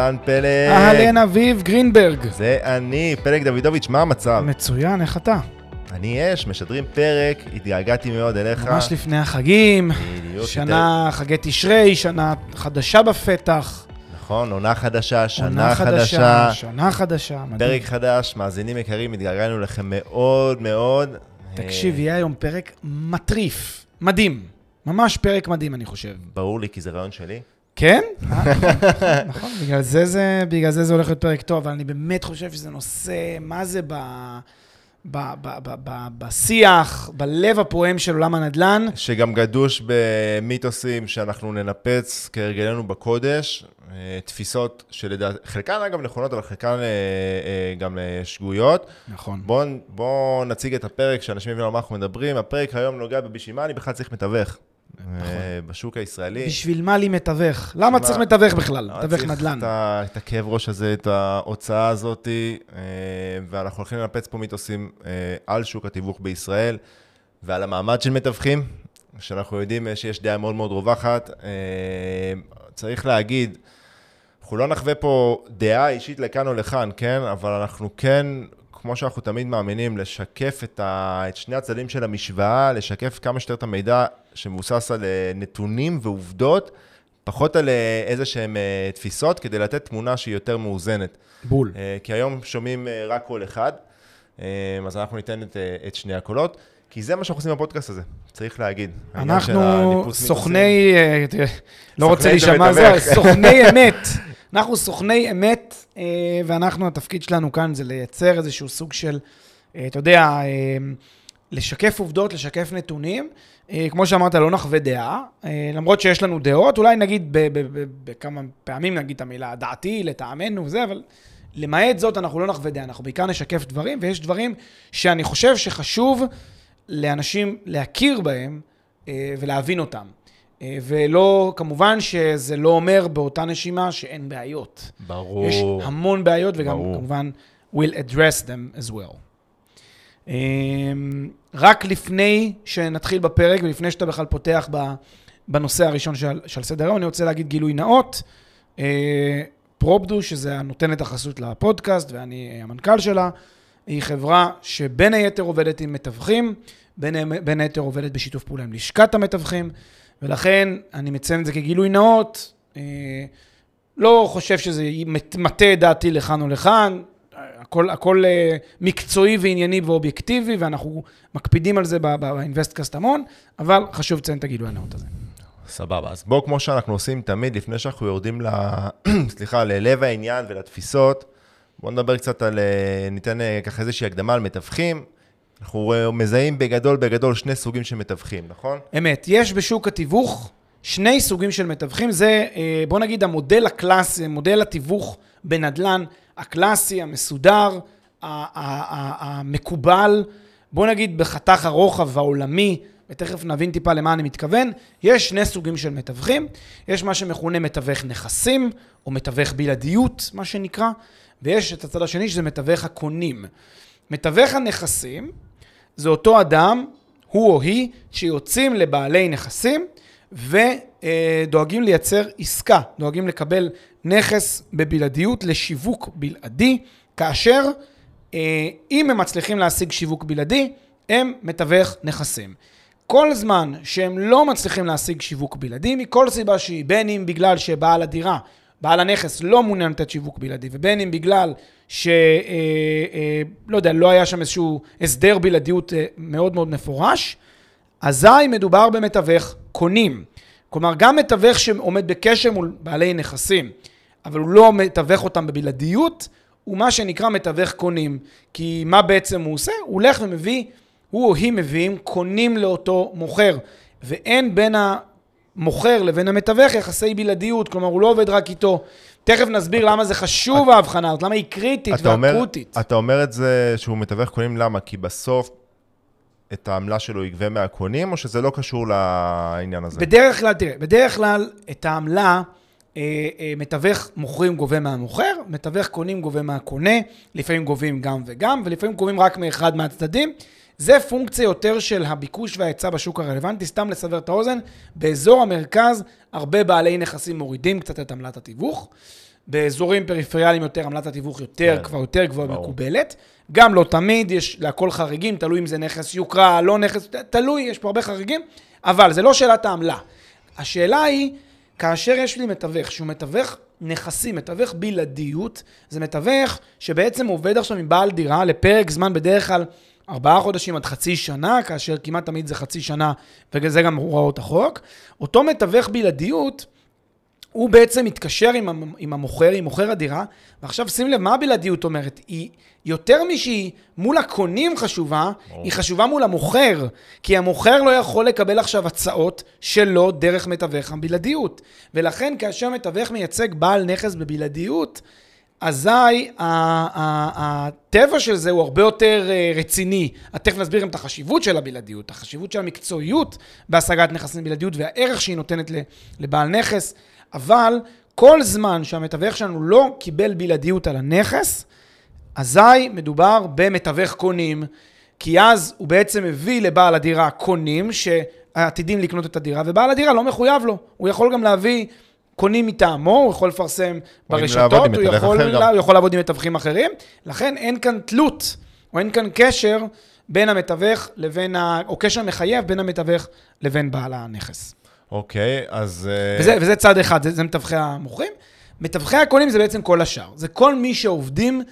אהלן פלג. אהלן אביב גרינברג. זה אני, פלג דוידוביץ', מה המצב? מצוין, איך אתה? אני יש, משדרים פרק, התגעגעתי מאוד אליך. ממש לפני החגים, שנה חגי תשרי, שנה חדשה בפתח. נכון, עונה חדשה, שנה עונה חדשה, שנה חדשה, מדהים. פרק חדש, מאזינים יקרים, התגעגענו לכם מאוד מאוד. תקשיב, אה, יהיה היום פרק מטריף, מדהים. ממש פרק מדהים, אני חושב. ברור לי, כי זה רעיון שלי. כן? נכון, בגלל זה זה, בגלל זה זה הולך להיות פרק טוב, אבל אני באמת חושב שזה נושא, מה זה ב... ב, ב, ב, ב, בשיח, בלב הפועם של עולם הנדל"ן. שגם גדוש במיתוסים שאנחנו ננפץ כהרגלנו בקודש, אה, תפיסות שלדעת, חלקן אגב נכונות, אבל חלקן אה, אה, גם שגויות. נכון. בואו בוא נציג את הפרק, שאנשים יבינו על מה אנחנו מדברים. הפרק היום נוגע בבשביל מה אני בכלל צריך מתווך. נכון. אה, בשוק הישראלי. בשביל מה לי מתווך? למה מה- צריך מתווך בכלל? מתווך צריך נדל"ן. את, ה, את הכאב ראש הזה, את ההוצאה הזאת, אה, ואנחנו הולכים לנפץ פה מיתוסים אה, על שוק התיווך בישראל ועל המעמד של מתווכים, שאנחנו יודעים שיש דעה מאוד מאוד רווחת. צריך להגיד, אנחנו לא נחווה פה דעה אישית לכאן או לכאן, כן? אבל אנחנו כן, כמו שאנחנו תמיד מאמינים, לשקף את, ה, את שני הצדדים של המשוואה, לשקף כמה שיותר את המידע שמבוסס על אה, נתונים ועובדות, פחות על אה, איזה שהן אה, תפיסות, כדי לתת תמונה שהיא יותר מאוזנת. בול. כי היום שומעים רק קול אחד, אז אנחנו ניתן את, את שני הקולות, כי זה מה שאנחנו עושים בפודקאסט הזה, צריך להגיד. אנחנו סוכני, לא רוצה להישמע זה. סוכני אמת. אנחנו סוכני אמת, ואנחנו, התפקיד שלנו כאן זה לייצר איזשהו סוג של, אתה יודע, לשקף עובדות, לשקף נתונים. אה, כמו שאמרת, לא נחווה דעה, אה, למרות שיש לנו דעות, אולי נגיד בכמה פעמים נגיד את המילה דעתי, לטעמנו וזה, אבל למעט זאת אנחנו לא נחווה דעה, אנחנו בעיקר נשקף דברים, ויש דברים שאני חושב שחשוב לאנשים להכיר בהם אה, ולהבין אותם. ולא, כמובן שזה לא אומר באותה נשימה שאין בעיות. ברור. יש המון בעיות, וגם ברור. כמובן we'll address them as well. אמ, רק לפני שנתחיל בפרק ולפני שאתה בכלל פותח בנושא הראשון שעל, שעל סדר היום, אני רוצה להגיד גילוי נאות. אה, פרופדו, שזה הנותנת החסות לפודקאסט, ואני המנכ"ל שלה, היא חברה שבין היתר עובדת עם מתווכים, בין, בין היתר עובדת בשיתוף פעולה עם לשכת המתווכים, ולכן אני מציין את זה כגילוי נאות. אה, לא חושב שזה מטה את דעתי לכאן או לכאן, הכל, הכל אה, מקצועי וענייני ואובייקטיבי, ואנחנו מקפידים על זה באינבסטקאסט המון, אבל חשוב לציין את הגילוי הנאות הזה. סבבה, אז בואו, כמו שאנחנו עושים תמיד, לפני שאנחנו יורדים ל... סליחה, ללב העניין ולתפיסות, בואו נדבר קצת על... אה, ניתן אה, ככה איזושהי הקדמה על מתווכים. אנחנו מזהים בגדול בגדול שני סוגים של מתווכים, נכון? אמת, יש בשוק התיווך שני סוגים של מתווכים, זה בוא נגיד המודל הקלאסי, מודל התיווך בנדל"ן הקלאסי, המסודר, המקובל, בוא נגיד בחתך הרוחב העולמי, ותכף נבין טיפה למה אני מתכוון, יש שני סוגים של מתווכים, יש מה שמכונה מתווך נכסים, או מתווך בלעדיות, מה שנקרא, ויש את הצד השני שזה מתווך הקונים. מתווך הנכסים זה אותו אדם, הוא או היא, שיוצאים לבעלי נכסים ודואגים לייצר עסקה, דואגים לקבל נכס בבלעדיות לשיווק בלעדי, כאשר אה, אם הם מצליחים להשיג שיווק בלעדי, הם מתווך נכסים. כל זמן שהם לא מצליחים להשיג שיווק בלעדי, מכל סיבה שהיא, בין אם בגלל שבעל הדירה, בעל הנכס לא מעוניין לתת שיווק בלעדי, ובין אם בגלל ש... אה, אה, לא יודע, לא היה שם איזשהו הסדר בלעדיות מאוד מאוד מפורש, אזי מדובר במתווך קונים. כלומר, גם מתווך שעומד בקשר מול בעלי נכסים, אבל הוא לא מתווך אותם בבלעדיות, הוא מה שנקרא מתווך קונים. כי מה בעצם הוא עושה? הוא הולך ומביא, הוא או היא מביאים קונים לאותו מוכר, ואין בין המוכר לבין המתווך יחסי בלעדיות, כלומר, הוא לא עובד רק איתו. תכף נסביר למה זה חשוב ההבחנה הזאת, למה היא קריטית אתה אומר, ואקוטית. אתה אומר את זה שהוא מתווך קונים, למה? כי בסוף את העמלה שלו יגבה מהקונים, או שזה לא קשור לעניין הזה? בדרך כלל, תראה, בדרך כלל את העמלה מתווך מוכרים גובה מהמוכר, מתווך קונים גובה מהקונה, לפעמים גובים גם וגם, ולפעמים גובים רק מאחד מהצדדים. זה פונקציה יותר של הביקוש וההיצע בשוק הרלוונטי. סתם לסבר את האוזן, באזור המרכז הרבה בעלי נכסים מורידים קצת את עמלת התיווך, באזורים פריפריאליים יותר, עמלת התיווך יותר כן. כבר יותר גבוהה. מקובלת. גם לא תמיד, יש להכל חריגים, תלוי אם זה נכס יוקרה, לא נכס, תלוי, יש פה הרבה חריגים, אבל זה לא שאלת העמלה. השאלה היא, כאשר יש לי מתווך שהוא מתווך נכסים, מתווך בלעדיות, זה מתווך שבעצם עובד עכשיו עם בעל דירה לפרק זמן בדרך כלל ארבעה חודשים עד חצי שנה, כאשר כמעט תמיד זה חצי שנה, וזה גם הוראות החוק. אותו מתווך בלעדיות, הוא בעצם מתקשר עם, עם המוכר, עם מוכר הדירה, ועכשיו שים לב, מה הבלעדיות אומרת? היא יותר משהיא מול הקונים חשובה, ברור. היא חשובה מול המוכר, כי המוכר לא יכול לקבל עכשיו הצעות שלו דרך מתווך הבלעדיות. ולכן כאשר מתווך מייצג בעל נכס בבלעדיות, אזי הטבע של זה הוא הרבה יותר אה, רציני. תכף נסביר גם את החשיבות של הבלעדיות, החשיבות של המקצועיות בהשגת נכסים בבלעדיות והערך שהיא נותנת לבעל נכס, אבל כל זמן שהמתווך שלנו לא קיבל בלעדיות על הנכס, אזי מדובר במתווך קונים, כי אז הוא בעצם מביא לבעל הדירה קונים שעתידים לקנות את הדירה, ובעל הדירה לא מחויב לו. הוא יכול גם להביא קונים מטעמו, הוא יכול לפרסם ברשתות, הוא יכול. לה, הוא יכול לעבוד עם מתווכים אחרים. לכן אין כאן תלות, או אין כאן קשר בין המתווך לבין, ה... או קשר מחייב בין המתווך לבין בעל הנכס. אוקיי, אז... אה, וזה, וזה צד אחד, זה, זה מתווכי המוכרים. מתווכי הקונים זה בעצם כל השאר. זה כל מי שעובדים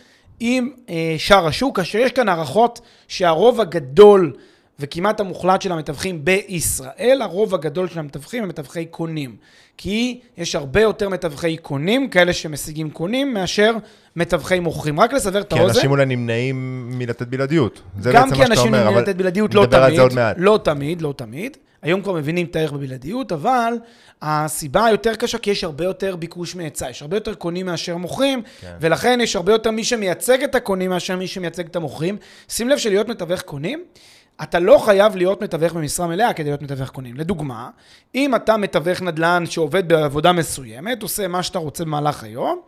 עם אה, שאר השוק, כאשר יש כאן הערכות שהרוב הגדול וכמעט המוחלט של המתווכים בישראל, הרוב הגדול של המתווכים הם מתווכי קונים. כי יש הרבה יותר מתווכי קונים, כאלה שמשיגים קונים, מאשר מתווכי מוכרים. רק לסבר את כי האוזן. אנשים אולי נמנעים מלתת בלעדיות. זה גם בעצם כי מה שאתה אנשים אומר, נמנעים אבל לתת בלעדיות לא נדבר על תמיד, זה עוד מעט. לא תמיד, לא תמיד. היום כבר מבינים את הערך בבלעדיות, אבל הסיבה היותר קשה כי יש הרבה יותר ביקוש מהיצע, יש הרבה יותר קונים מאשר מוכרים, כן. ולכן יש הרבה יותר מי שמייצג את הקונים מאשר מי שמייצג את המוכרים. שים לב שלהיות מתווך קונים, אתה לא חייב להיות מתווך במשרה מלאה כדי להיות מתווך קונים. לדוגמה, אם אתה מתווך נדל"ן שעובד בעבודה מסוימת, עושה מה שאתה רוצה במהלך היום,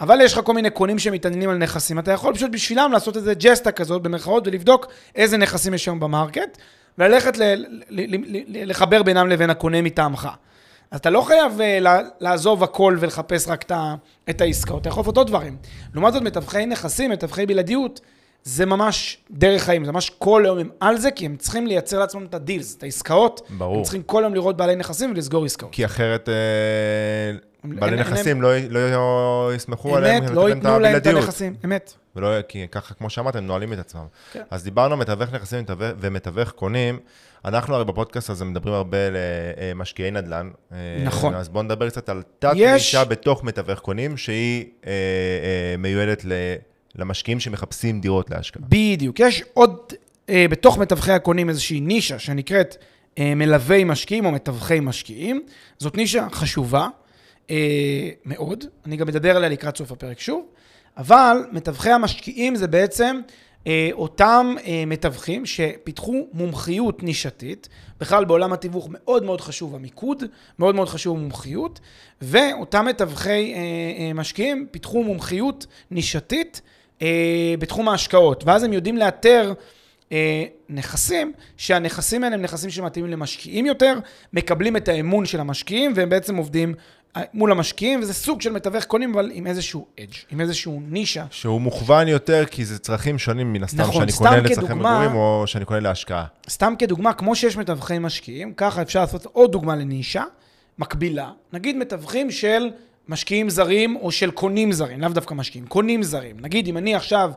אבל יש לך כל מיני קונים שמתעניינים על נכסים, אתה יכול פשוט בשבילם לעשות איזה ג'סטה כזאת במרכאות ולבדוק איזה נכסים יש היום ב market, וללכת ל- ל- ל- ל- לחבר בינם לבין הקונה מטעמך. אז אתה לא חייב לה- לעזוב הכל ולחפש רק את העסקאות, אתה יכול לעשות עוד דברים. לעומת זאת, מתווכי נכסים, מתווכי בלעדיות, זה ממש דרך חיים, זה ממש כל יום הם על זה, כי הם צריכים לייצר לעצמם את ה deals, את העסקאות. ברור. הם צריכים כל יום לראות בעלי נכסים ולסגור עסקאות. כי אחרת אה, בעלי נכסים לא- לא יסמכו עליהם, אמת, לא ייתנו להם את. הנכסים, אמת. ולא, כי ככה, כמו שאמרת, הם נועלים את עצמם. כן. אז דיברנו מתווך נכסים ומתווך- קונים. אנחנו הרי בפודקאסט הזה מדברים הרבה למשקיעי נדל"ן. אה, נכון. אז בואו נדבר קצת על תת יש- נישה בתוך מתווך קונים, שהיא אה, אה, מיועדת ל- למשקיעים שמחפשים דירות להשקעה. בדיוק. יש עוד, אה, בתוך מתווכי הקונים איזושהי נישה שנקראת אה, מלווי משקיעים או מתווכי משקיעים. זאת נישה חשובה אה, מאוד, אני גם מדבר עליה לקראת סוף הפרק שוב, אבל מתווכי המשקיעים זה בעצם אה, אותם אה, מתווכים שפיתחו מומחיות נישתית, בכלל בעולם התיווך מאוד מאוד חשוב המיקוד, מאוד מאוד חשוב המומחיות, ואותם מתווכי אה, אה, משקיעים פיתחו מומחיות נישתית אה, בתחום ההשקעות, ואז הם יודעים לאתר אה, נכסים, שהנכסים האלה הם נכסים שמתאימים למשקיעים יותר, מקבלים את האמון של המשקיעים, והם בעצם עובדים אה, מול המשקיעים, וזה סוג של מתווך קונים, אבל עם איזשהו אדג', עם איזשהו נישה. שהוא מוכוון יותר, כי זה צרכים שונים מן הסתם, נכון, שאני קונה לצרכי כדוגמה- מגורים או שאני קונה להשקעה. סתם כדוגמה, כמו שיש מתווכי משקיעים, ככה אפשר לעשות עוד דוגמה לנישה מקבילה. נגיד מתווכים של משקיעים זרים או של קונים זרים, לאו דווקא משקיעים, קונים זרים. נגיד אם אני עכשיו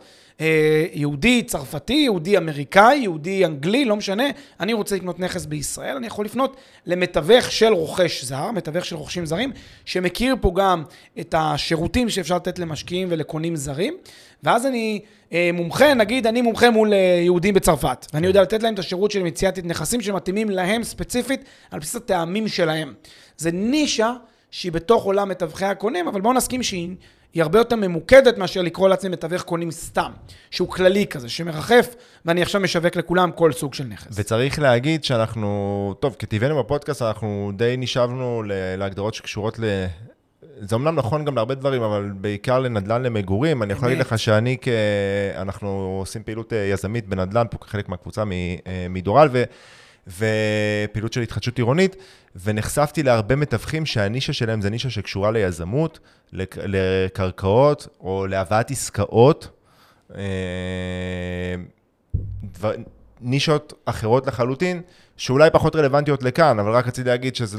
יהודי צרפתי, יהודי אמריקאי, יהודי אנגלי, לא משנה, אני רוצה לקנות נכס בישראל, אני יכול לפנות למתווך של רוכש זר, מתווך של רוכשים זרים, שמכיר פה גם את השירותים שאפשר לתת למשקיעים ולקונים זרים, ואז אני אה, מומחה, נגיד אני מומחה מול אה, יהודים בצרפת, ואני יודע לתת להם את השירות של מציאת נכסים שמתאימים להם ספציפית, על בסיס הטעמים שלהם. זה נישה שהיא בתוך עולם מתווכי הקונים, אבל בואו נסכים שהיא היא הרבה יותר ממוקדת מאשר לקרוא לעצמי מתווך קונים סתם, שהוא כללי כזה, שמרחף, ואני עכשיו משווק לכולם כל סוג של נכס. וצריך להגיד שאנחנו, טוב, כטבענו בפודקאסט, אנחנו די נשאבנו להגדרות שקשורות ל... זה אמנם נכון גם להרבה דברים, אבל בעיקר לנדל"ן למגורים. אני יכול להגיד. לך שאני, כ... אנחנו עושים פעילות אה, יזמית בנדל"ן, פה כחלק מהקבוצה אה, מדורל, ופעילות של התחדשות עירונית, ונחשפתי להרבה מתווכים שהנישה שלהם זה נישה שקשורה ליזמות, לק- לקרקעות או להבאת עסקאות. אה, דבר, נישות אחרות לחלוטין, שאולי פחות רלוונטיות לכאן, אבל רק רציתי להגיד שזה...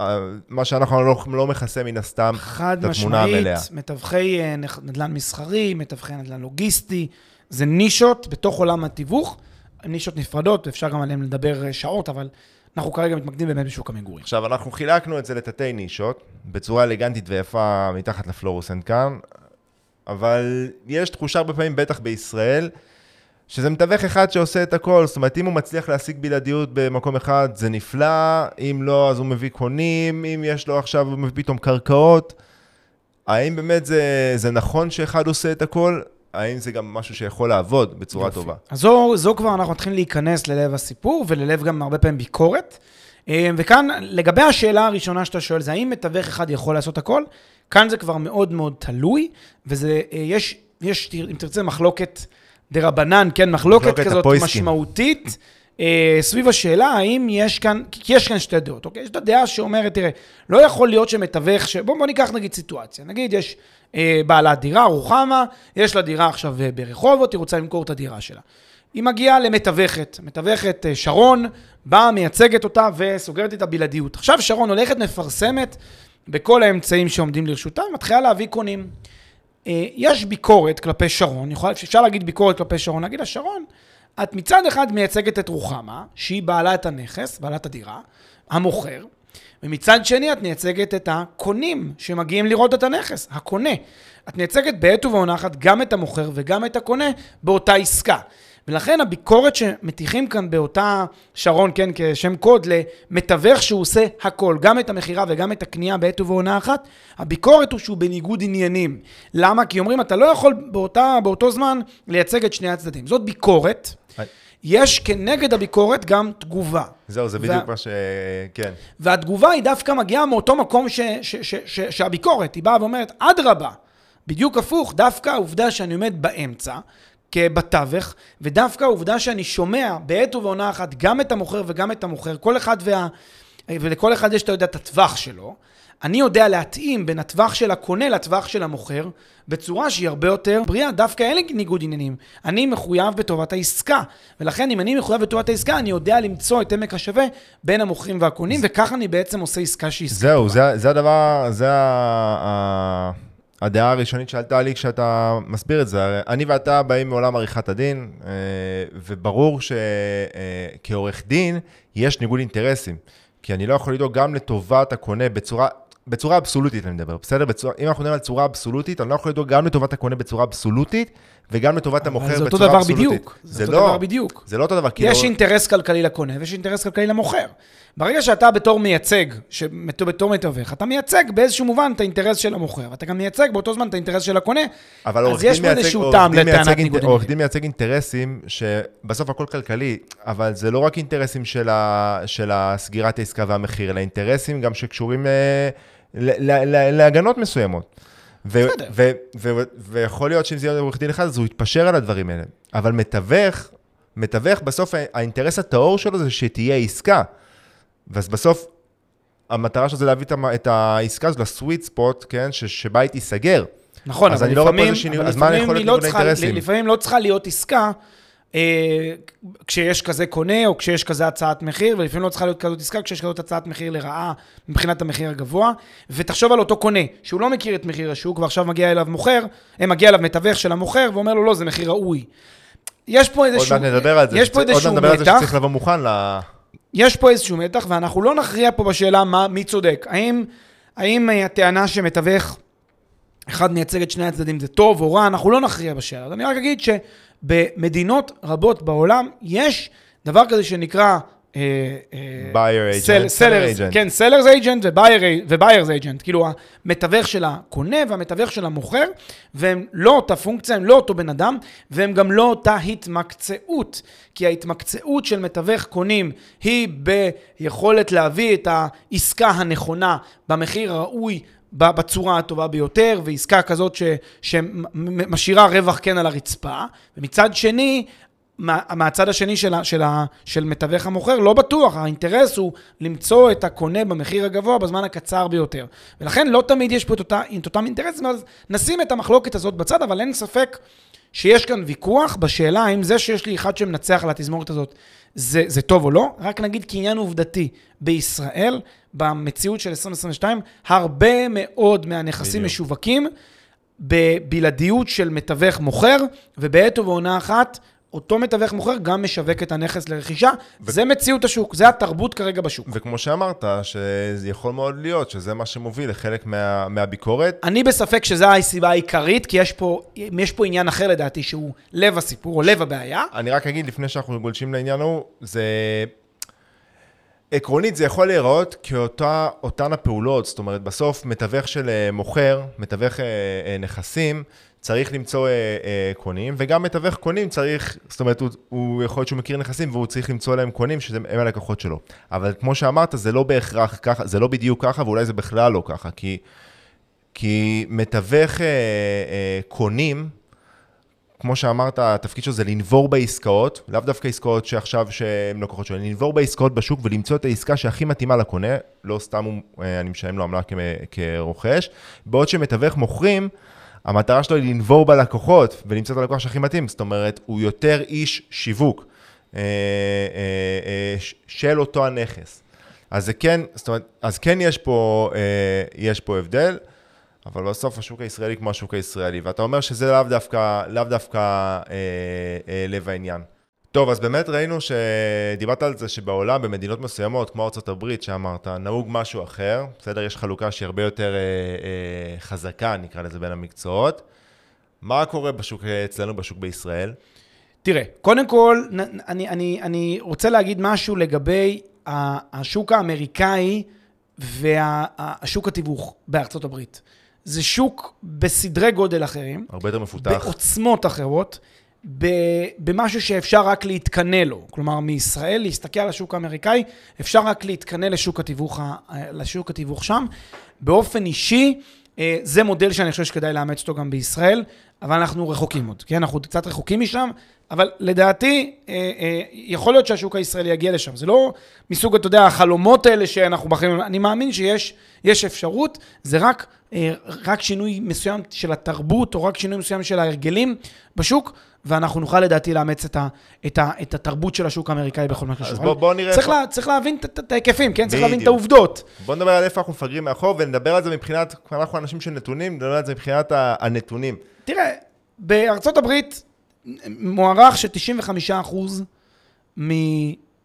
אה, מה שאנחנו לא, לא מכסה מן הסתם חד את התמונה משמעית, המלאה. מתווכי אה, נדל"ן מסחרי, מתווכי נדל"ן לוגיסטי, זה נישות בתוך עולם התיווך, נישות נפרדות, אפשר גם עליהן לדבר אה, שעות, אבל אנחנו כרגע מתמקדים באמת בשוק המגורים. עכשיו, אנחנו חילקנו את זה לתתי נישות, בצורה אלגנטית ויפה מתחת לפלורוסנט כאן, אבל יש תחושה הרבה פעמים, בטח בישראל, שזה מתווך אחד שעושה את הכל, זאת אומרת, אם הוא מצליח להשיג בלעדיות במקום אחד, זה נפלא, אם לא, אז הוא מביא קונים, אם יש לו עכשיו, הוא מביא פתאום קרקעות. האם באמת זה, זה נכון שאחד עושה את הכל? האם זה גם משהו שיכול לעבוד בצורה יופי. טובה? אז זו, זו כבר אנחנו מתחילים להיכנס ללב הסיפור, וללב גם הרבה פעמים ביקורת. אה, וכאן, לגבי השאלה הראשונה שאתה שואל, זה האם מתווך אחד יכול לעשות הכל? כאן זה כבר מאוד מאוד תלוי, וזה, אה, יש, יש, אם תרצה, מחלוקת דה רבנן, כן, מחלוקת, מחלוקת כזאת הפויסקים. משמעותית, סביב השאלה האם יש כאן, כי יש כאן שתי דעות, אוקיי? יש את הדעה שאומרת, תראה, לא יכול להיות שמתווך, ש... בוא, בוא ניקח נגיד סיטואציה, נגיד יש אה, בעלת דירה, רוחמה, יש לה דירה עכשיו אה, ברחובות, היא רוצה למכור את הדירה שלה. היא מגיעה למתווכת, מתווכת אה, שרון, באה, מייצגת אותה וסוגרת את הבלעדיות. עכשיו שרון הולכת, מפרסמת בכל האמצעים שעומדים לרשותה, מתחילה להביא קונים. אה, יש ביקורת כלפי שרון, יכול, אפשר להגיד ביקורת כלפי שרון, להגיד לה, שרון, את מצד אחד מייצגת את רוחמה, שהיא בעלת הנכס, בעלת הדירה, המוכר, ומצד שני את מייצגת את הקונים שמגיעים לראות את הנכס, הקונה. את מייצגת בעת ובעונה אחת גם את המוכר וגם את הקונה באותה עסקה. ולכן הביקורת שמטיחים כאן באותה שרון, כן, כשם קוד למתווך שהוא עושה הכל, גם את המכירה וגם את הקנייה בעת ובעונה אחת, הביקורת הוא שהוא בניגוד עניינים. למה? כי אומרים, אתה לא יכול באותה, באותו זמן לייצג את שני הצדדים. זאת ביקורת. יש כנגד הביקורת גם תגובה. זהו, זה וה- בדיוק מה ש... כן. והתגובה היא דווקא מגיעה מאותו מקום ש, ש, ש, ש, שהביקורת, היא באה ואומרת, אדרבה, בדיוק הפוך, דווקא העובדה שאני עומד באמצע, כבתווך, ודווקא העובדה שאני שומע בעת ובעונה אחת גם את המוכר וגם את המוכר, כל אחד וה... ולכל אחד יש, אתה יודע, את הטווח שלו. אני יודע להתאים בין הטווח של הקונה לטווח של המוכר, בצורה שהיא הרבה יותר בריאה. דווקא אין לי ניגוד עניינים. אני מחויב בטובת העסקה. ולכן, אם אני מחויב בטובת העסקה, אני יודע למצוא את עמק השווה בין המוכרים והקונים, וככה אני בעצם עושה עסקה שהיא עסקה זהו. זה, זה הדבר, זה ה, הדעה הראשונית שעלתה לי כשאתה מסביר את זה. הרי אני ואתה באים מעולם עריכת הדין, אה, וברור שכעורך דין יש ניגוד אינטרסים. כי אני לא יכול לדאוג גם לטובת הקונה בצורה... בצורה אבסולוטית אני מדבר, בסדר? בצורה, אם אנחנו מדברים על צורה אבסולוטית, אני לא יכול לדאוג גם לטובת הקונה בצורה אבסולוטית, וגם לטובת המוכר אבל זה בצורה אותו דבר אבסולוטית. בדיוק. זה אותו לא, דבר בדיוק. זה לא אותו דבר, כי יש לא- אינטרס כלכלי לקונה ויש אינטרס כלכלי למוכר. ברגע שאתה בתור מייצג, ש- בתור מתווך, אתה מייצג באיזשהו מובן את האינטרס של המוכר, ואתה גם מייצג באותו זמן את האינטרס של הקונה, אבל אז יש פה איזשהו טעם לטענת ניגוד עורך. דין מייצג אינטרסים שבסוף הכל כלכלי, אבל זה לא רק אינטרסים של, ה, של הסגירת העסקה והמחיר, אלא אינטרסים גם שקשורים ל, להגנות מסוימות. ויכול להיות שאם זה יהיה עורך דין אחד, אז הוא יתפשר על הדברים האלה. אבל מתווך, מתווך, בסוף האינטרס הטהור שלו זה שתהיה עסקה. ואז בסוף, המטרה שלו זה להביא את העסקה הזו לסוויט ספוט, כן, שבה היא תיסגר. נכון, אז אבל אני לא רואה פה לפעמים, שינוי- אבל אז מה לפעמים יכול להיות היא לא צריכה-? לפעמים לא צריכה להיות עסקה כשיש כזה קונה, או כשיש כזה הצעת מחיר, ולפעמים לא צריכה להיות כזאת עסקה כשיש כזאת הצעת מחיר לרעה מבחינת המחיר הגבוה. ותחשוב על אותו קונה, שהוא לא מכיר את מחיר השוק, ועכשיו מגיע אליו מוכר, אה, מגיע אליו מתווך של המוכר, ואומר לו, לא, זה מחיר ראוי. יש פה עוד איזשהו... מעט נדבר על זה. יש פה איזשהו עוד מעט נדבר על זה מתח. שצריך לבוא מוכן ל... יש פה איזשהו מתח, ואנחנו לא נכריע פה בשאלה מה, מי צודק. האם, האם אה, הטענה שמתווך אחד מייצג את שני הצדדים זה טוב או רע, אנחנו לא נכריע בשאלה. אז אני רק אגיד שבמדינות רבות בעולם יש דבר כזה שנקרא... sell- seller sellers, agent. כן, סלרס אייג'נט וביירס אייג'נט, כאילו המתווך של הקונה והמתווך של המוכר, והם לא אותה פונקציה, הם לא אותו בן אדם, והם גם לא אותה התמקצעות, כי ההתמקצעות של מתווך קונים היא ביכולת להביא את העסקה הנכונה במחיר הראוי. בצורה הטובה ביותר, ועסקה כזאת ש, שמשאירה רווח כן על הרצפה, ומצד שני, מה, מהצד השני של, ה, של, של מתווך המוכר, לא בטוח, האינטרס הוא למצוא את הקונה במחיר הגבוה בזמן הקצר ביותר. ולכן לא תמיד יש פה את, אותה, את אותם אינטרסים, אז נשים את המחלוקת הזאת בצד, אבל אין ספק שיש כאן ויכוח בשאלה האם זה שיש לי אחד שמנצח על התזמורת הזאת זה, זה טוב או לא, רק נגיד כעניין עובדתי, בישראל, במציאות של 2022, הרבה מאוד מהנכסים בדיוק. משווקים בבלעדיות של מתווך מוכר, ובעת ובעונה אחת, אותו מתווך מוכר גם משווק את הנכס לרכישה. ו... זה מציאות השוק, זה התרבות כרגע בשוק. וכמו שאמרת, שזה יכול מאוד להיות שזה מה שמוביל לחלק מה, מהביקורת. אני בספק שזו הסיבה העיקרית, כי יש פה, יש פה עניין אחר לדעתי, שהוא לב הסיפור או לב הבעיה. אני רק אגיד, לפני שאנחנו גולשים לעניין ההוא, זה... עקרונית זה יכול להיראות כאותן הפעולות, זאת אומרת, בסוף מתווך של אה, מוכר, מתווך אה, אה, נכסים, צריך למצוא קונים, וגם מתווך קונים צריך, זאת אומרת, הוא, הוא יכול להיות שהוא מכיר נכסים והוא צריך למצוא להם קונים שהם הלקוחות שלו. אבל כמו שאמרת, זה לא בהכרח ככה, זה לא בדיוק ככה, ואולי זה בכלל לא ככה, כי, כי מתווך קונים, כמו שאמרת, התפקיד שלו זה לנבור בעסקאות, לאו דווקא עסקאות שעכשיו שהן לקוחות שלו, לנבור בעסקאות בשוק ולמצוא את העסקה שהכי מתאימה לקונה, לא סתם הוא, אה, אני משלם לו עמלה כרוכש, בעוד שמתווך מוכרים, המטרה שלו היא לנבור בלקוחות ולמצוא את הלקוח שהכי מתאים, זאת אומרת, הוא יותר איש שיווק אה, אה, של אותו הנכס. אז זה כן, זאת אומרת, אז כן יש פה, יש פה הבדל. אבל בסוף השוק הישראלי כמו השוק הישראלי, ואתה אומר שזה לאו דווקא, לאו דווקא אה, אה, לב העניין. טוב, אז באמת ראינו שדיברת על זה שבעולם, במדינות מסוימות, כמו ארה"ב, שאמרת, נהוג משהו אחר, בסדר? יש חלוקה שהיא הרבה יותר אה, אה, חזקה, נקרא לזה, בין המקצועות. מה קורה בשוק אצלנו, בשוק בישראל? תראה, קודם כל, אני, אני, אני רוצה להגיד משהו לגבי השוק האמריקאי והשוק התיווך בארצות הברית. זה שוק בסדרי גודל אחרים. הרבה יותר מפותח. בעוצמות אחרות, במשהו שאפשר רק להתקנא לו. כלומר, מישראל, להסתכל על השוק האמריקאי, אפשר רק להתקנא לשוק לשוק התיווך שם. באופן אישי, אה, זה מודל שאני חושב שכדאי לאמץ אותו גם בישראל, אבל אנחנו רחוקים עוד, כן? אנחנו קצת רחוקים משם, אבל לדעתי, אה, אה, יכול להיות שהשוק הישראלי יגיע לשם. זה לא מסוג, אתה יודע, החלומות האלה שאנחנו בחיים, אני מאמין שיש אפשרות, זה רק, רק שינוי מסוים של התרבות, או רק שינוי מסוים של ההרגלים בשוק, ואנחנו נוכל לדעתי לאמץ את, ה, את, ה, את התרבות של השוק האמריקאי בכל מה שקשור. אז בוא, בוא נראה... צריך, לה, צריך להבין את, את ההיקפים, כן? צריך להבין את העובדות. בוא נדבר על איפה אנחנו מפגרים מאחור, ונדבר על זה מבחינת, אנחנו אנשים של נתונים, נדבר על זה מבחינת הנתונים. תראה, בארצות הברית מוערך ש-95%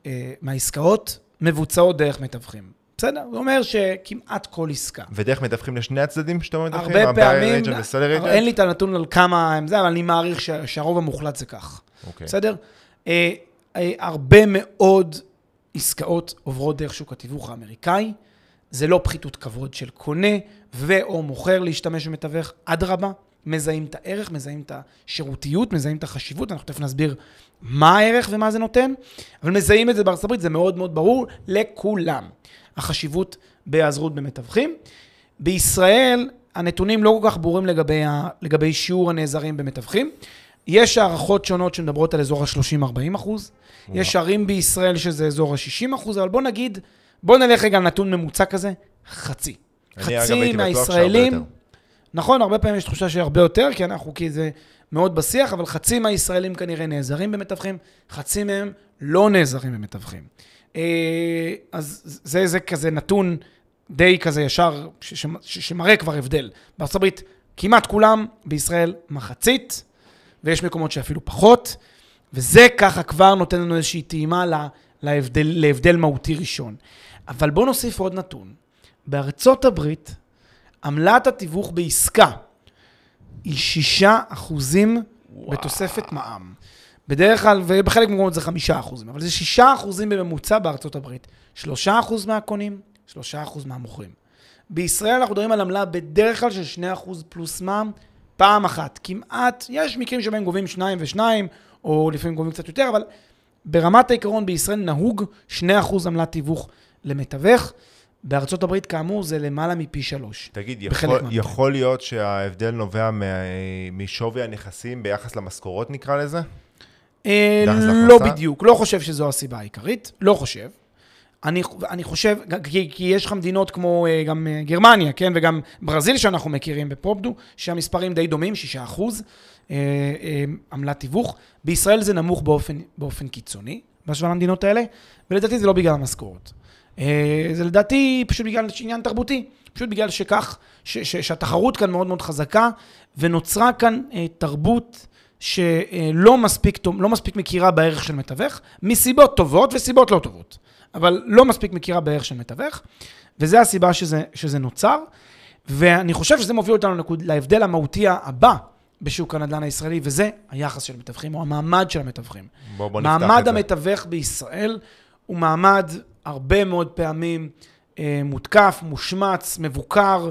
אה, מהעסקאות מבוצעות דרך מתווכים. בסדר? זה אומר שכמעט כל עסקה. ודרך מתווכים לשני הצדדים שאתה אומר מתווכים? הרבה פעמים, אין לי את הנתון על כמה הם זה, אבל אני מעריך שהרוב המוחלט זה כך. אוקיי. בסדר? אה, אה, הרבה מאוד עסקאות עוברות דרך שוק התיווך האמריקאי. זה לא פחיתות כבוד של קונה ו/או מוכר להשתמש במתווך, אדרבה, מזהים את הערך, מזהים את השירותיות, מזהים את החשיבות, אנחנו תכף נסביר מה הערך ומה זה נותן, אבל מזהים את זה בארצות הברית, זה מאוד מאוד ברור לכולם. החשיבות בהיעזרות במתווכים. בישראל הנתונים לא כל כך ברורים לגבי, ה, לגבי שיעור הנעזרים במתווכים. יש הערכות שונות שמדברות על אזור ה-30-40 אחוז. יש ערים בישראל שזה אזור ה-60 אחוז, אבל בוא נגיד, בוא נלך רגע על נתון ממוצע כזה, חצי. חצי מהישראלים, נכון, הרבה פעמים יש תחושה שהרבה יותר, כי אנחנו, כי זה מאוד בשיח, אבל חצי מהישראלים כנראה נעזרים במתווכים, חצי מהם לא נעזרים במתווכים. אה, אז זה, זה כזה נתון די כזה ישר, שמראה כבר הבדל. הברית כמעט כולם, בישראל מחצית, ויש מקומות שאפילו פחות, וזה ככה כבר נותן לנו איזושהי טעימה לה, להבדל, להבדל מהותי ראשון. אבל בואו נוסיף עוד נתון. בארצות הברית, עמלת התיווך בעסקה היא 6 אחוזים בתוספת מע"מ. בדרך כלל, ובחלק מהמקומות זה חמישה אחוזים, אבל זה שישה אחוזים בממוצע בארצות הברית. שלושה אחוז מהקונים, שלושה אחוז מהמוכרים. בישראל אנחנו מדברים על עמלה בדרך כלל של שני אחוז פלוס מע"מ, פעם אחת. כמעט, יש מקרים שבהם גובים שניים ושניים, או לפעמים גובים קצת יותר, אבל ברמת העיקרון בישראל נהוג שני אחוז עמלת תיווך למתווך. בארצות הברית, כאמור, זה למעלה מפי שלוש. תגיד, יכול, יכול להיות שההבדל נובע משווי הנכסים ביחס למשכורות, נקרא לזה? אה, לא? בדיוק, לא חושב שזו הסיבה העיקרית, לא חושב. אני, אני חושב, כי, כי יש לך מדינות כמו אה, גם אה, גרמניה, כן, וגם ברזיל שאנחנו מכירים בפופדו, שהמספרים די דומים, 6 אחוז אה, עמלת תיווך. בישראל זה נמוך באופן, באופן קיצוני, בהשוואה למדינות האלה, ולדעתי זה לא בגלל המשכורת. אה, זה לדעתי פשוט בגלל עניין תרבותי, פשוט בגלל שכך, ש, ש, שהתחרות כאן מאוד מאוד חזקה, ונוצרה כאן אה, תרבות שלא מספיק, טוב- לא מספיק מכירה בערך של מתווך, מסיבות טובות וסיבות לא טובות, אבל לא מספיק מכירה בערך של מתווך, וזו הסיבה שזה, שזה נוצר, ואני חושב שזה מוביל אותנו נקוד, להבדל המהותי הבא בשוק הנדל"ן הישראלי, וזה היחס של המתווכים, או המעמד של המתווכים. בוא, בוא נפתח מעמד את זה. המתווך בישראל הוא מעמד הרבה מאוד פעמים אה, מותקף, מושמץ, מבוקר.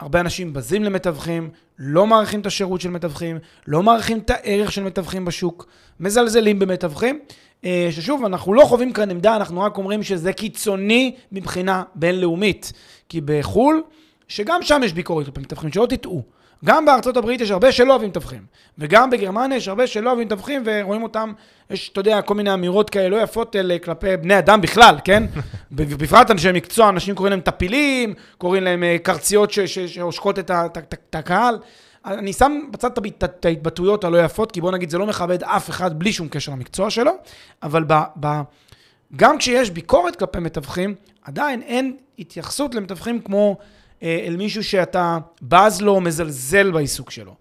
הרבה אנשים בזים למתווכים, לא מעריכים את השירות של מתווכים, לא מעריכים את הערך של מתווכים בשוק, מזלזלים במתווכים. אה, ששוב, אנחנו לא חווים כאן עמדה, אנחנו רק אומרים שזה קיצוני מבחינה בינלאומית. כי בחו"ל, שגם שם יש ביקורת כלפי מתווכים, שלא תטעו. גם בארצות הברית יש הרבה שלא אוהבים מתווכים, וגם בגרמניה יש הרבה שלא אוהבים מתווכים, ורואים אותם, יש, אתה יודע, כל מיני אמירות כאלה לא יפות אל, כלפי בני אדם בכלל, כן? בפרט אנשי מקצוע, אנשים קוראים להם טפילים, קוראים להם אה, קרציות שעושקות את הקהל. אני שם בצד את ההתבטאויות הלא יפות, כי בוא נגיד, זה לא מכבד אף אחד בלי שום קשר למקצוע שלו, אבל ב, ב, גם כשיש ביקורת כלפי מתווכים, עדיין אין התייחסות למתווכים כמו אל מישהו שאתה בז לו או מזלזל בעיסוק שלו.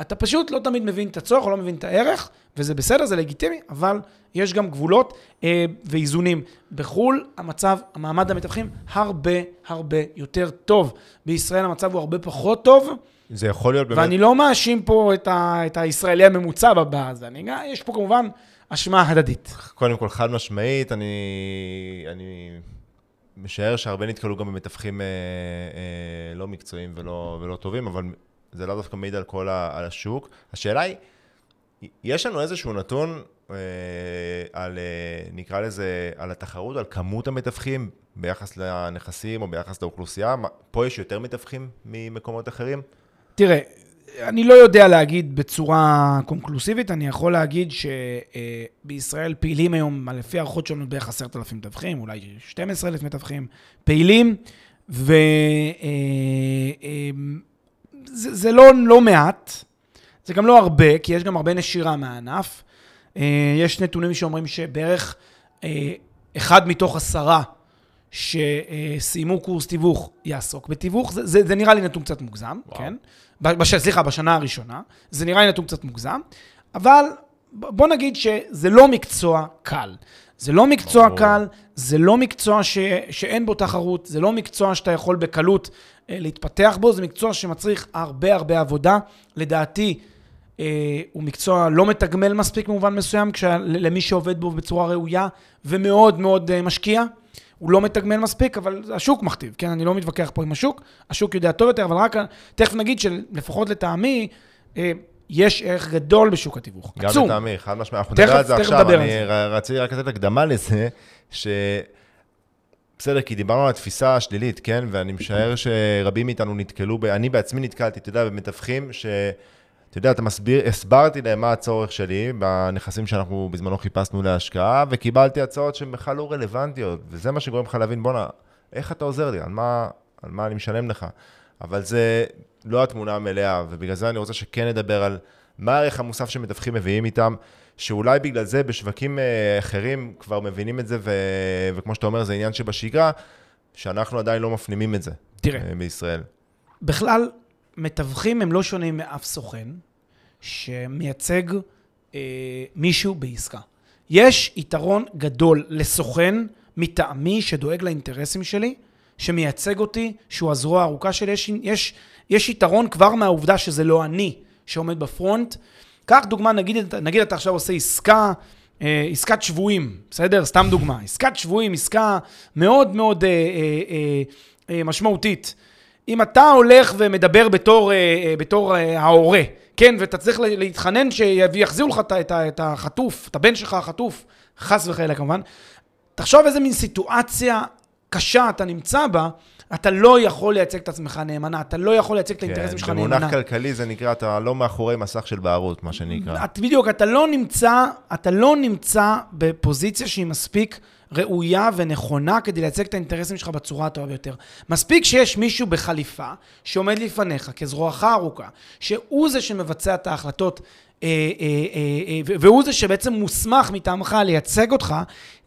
אתה פשוט לא תמיד מבין את הצורך או לא מבין את הערך, וזה בסדר, זה לגיטימי, אבל יש גם גבולות אה, ואיזונים. בחו"ל המצב, המעמד המתווכים הרבה הרבה יותר טוב. בישראל המצב הוא הרבה פחות טוב, זה יכול להיות באמת... ואני לא מאשים פה את, ה, את הישראלי הממוצע. אני, יש פה כמובן אשמה הדדית. קודם כל, חד משמעית, אני, אני משער שהרבה נתקלו גם במתווכים אה, אה, לא מקצועיים ולא, ולא טובים, אבל זה לאו דווקא מעיד על כל ה, על השוק. השאלה היא, יש לנו איזשהו נתון אה, על, אה, נקרא לזה, על התחרות, על כמות המתווכים ביחס לנכסים או ביחס לאוכלוסייה? פה יש יותר מתווכים ממקומות אחרים? תראה, אני לא יודע להגיד בצורה קונקלוסיבית, אני יכול להגיד שבישראל פעילים היום, לפי הערכות שלנו, בערך עשרת אלפים מתווכים, אולי 12 אלף מתווכים פעילים, וזה זה לא, לא מעט, זה גם לא הרבה, כי יש גם הרבה נשירה מהענף. אה, יש נתונים שאומרים שבערך אה, אחד מתוך עשרה שסיימו קורס תיווך יעסוק בתיווך. זה, זה, זה נראה לי נתון קצת מוגזם, וואו. כן? בש, סליחה, בשנה הראשונה. זה נראה לי נתון קצת מוגזם, אבל בוא נגיד שזה לא מקצוע קל. זה לא מקצוע ברור. קל, זה לא מקצוע ש, שאין בו תחרות, זה לא מקצוע שאתה יכול בקלות אה, להתפתח בו, זה מקצוע שמצריך הרבה הרבה עבודה. לדעתי, אה, הוא מקצוע לא מתגמל מספיק במובן מסוים, כשה- למי שעובד בו בצורה ראויה ומאוד מאוד אה, משקיע. הוא לא מתגמל מספיק, אבל השוק מכתיב, כן? אני לא מתווכח פה עם השוק, השוק יודע טוב יותר, אבל רק תכף נגיד שלפחות לטעמי, אה, יש ערך גדול בשוק התיווך. גם עצום. לטעמי, חד משמעית, אנחנו נדבר על זה עכשיו, אני זה. רציתי רק לתת הקדמה לזה, ש... בסדר, כי דיברנו על התפיסה השלילית, כן? ואני משער שרבים מאיתנו נתקלו, ב... אני בעצמי נתקלתי, אתה יודע, במתווכים ש... אתה יודע, אתה מסביר, הסברתי להם מה הצורך שלי בנכסים שאנחנו בזמנו חיפשנו להשקעה, וקיבלתי הצעות שהן בכלל לא רלוונטיות, וזה מה שגורם לך להבין, בואנה, איך אתה עוזר לי? על מה, על מה אני משלם לך? אבל זה לא התמונה המלאה, ובגלל זה אני רוצה שכן נדבר על מה הערך המוסף שמתווכים מביאים איתם, שאולי בגלל זה בשווקים אה, אחרים כבר מבינים את זה, ו... וכמו שאתה אומר, זה עניין שבשגרה, שאנחנו עדיין לא מפנימים את זה תראה, אה, בישראל. בכלל, מתווכים הם לא שונים מאף סוכן שמייצג אה, מישהו בעסקה. יש יתרון גדול לסוכן מטעמי שדואג לאינטרסים שלי, שמייצג אותי, שהוא הזרוע הארוכה שלי. יש, יש, יש יתרון כבר מהעובדה שזה לא אני שעומד בפרונט. קח דוגמה, נגיד, נגיד אתה עכשיו עושה עסקה, אה, עסקת שבויים, בסדר? סתם דוגמה. עסקת שבויים, עסקה מאוד מאוד אה, אה, אה, אה, משמעותית. אם אתה הולך ומדבר בתור, אה, אה, בתור אה, ההורה, כן, ואתה צריך לה- להתחנן שיחזירו לך את החטוף, את הבן שלך החטוף, חס וחלילה כמובן, תחשוב איזה מין סיטואציה קשה אתה נמצא בה, אתה לא יכול לייצג את עצמך נאמנה, אתה לא יכול לייצג את האינטרסים שלך כן, נאמנה. במונח כלכלי זה נקרא, אתה לא מאחורי מסך של בערות, מה שנקרא. את, בדיוק, אתה לא נמצא, אתה לא נמצא בפוזיציה שהיא מספיק ראויה ונכונה כדי לייצג את האינטרסים שלך בצורה הטובה ביותר. מספיק שיש מישהו בחליפה שעומד לפניך כזרועך הארוכה, שהוא זה שמבצע את ההחלטות אה, אה, אה, והוא זה שבעצם מוסמך מטעמך לייצג אותך,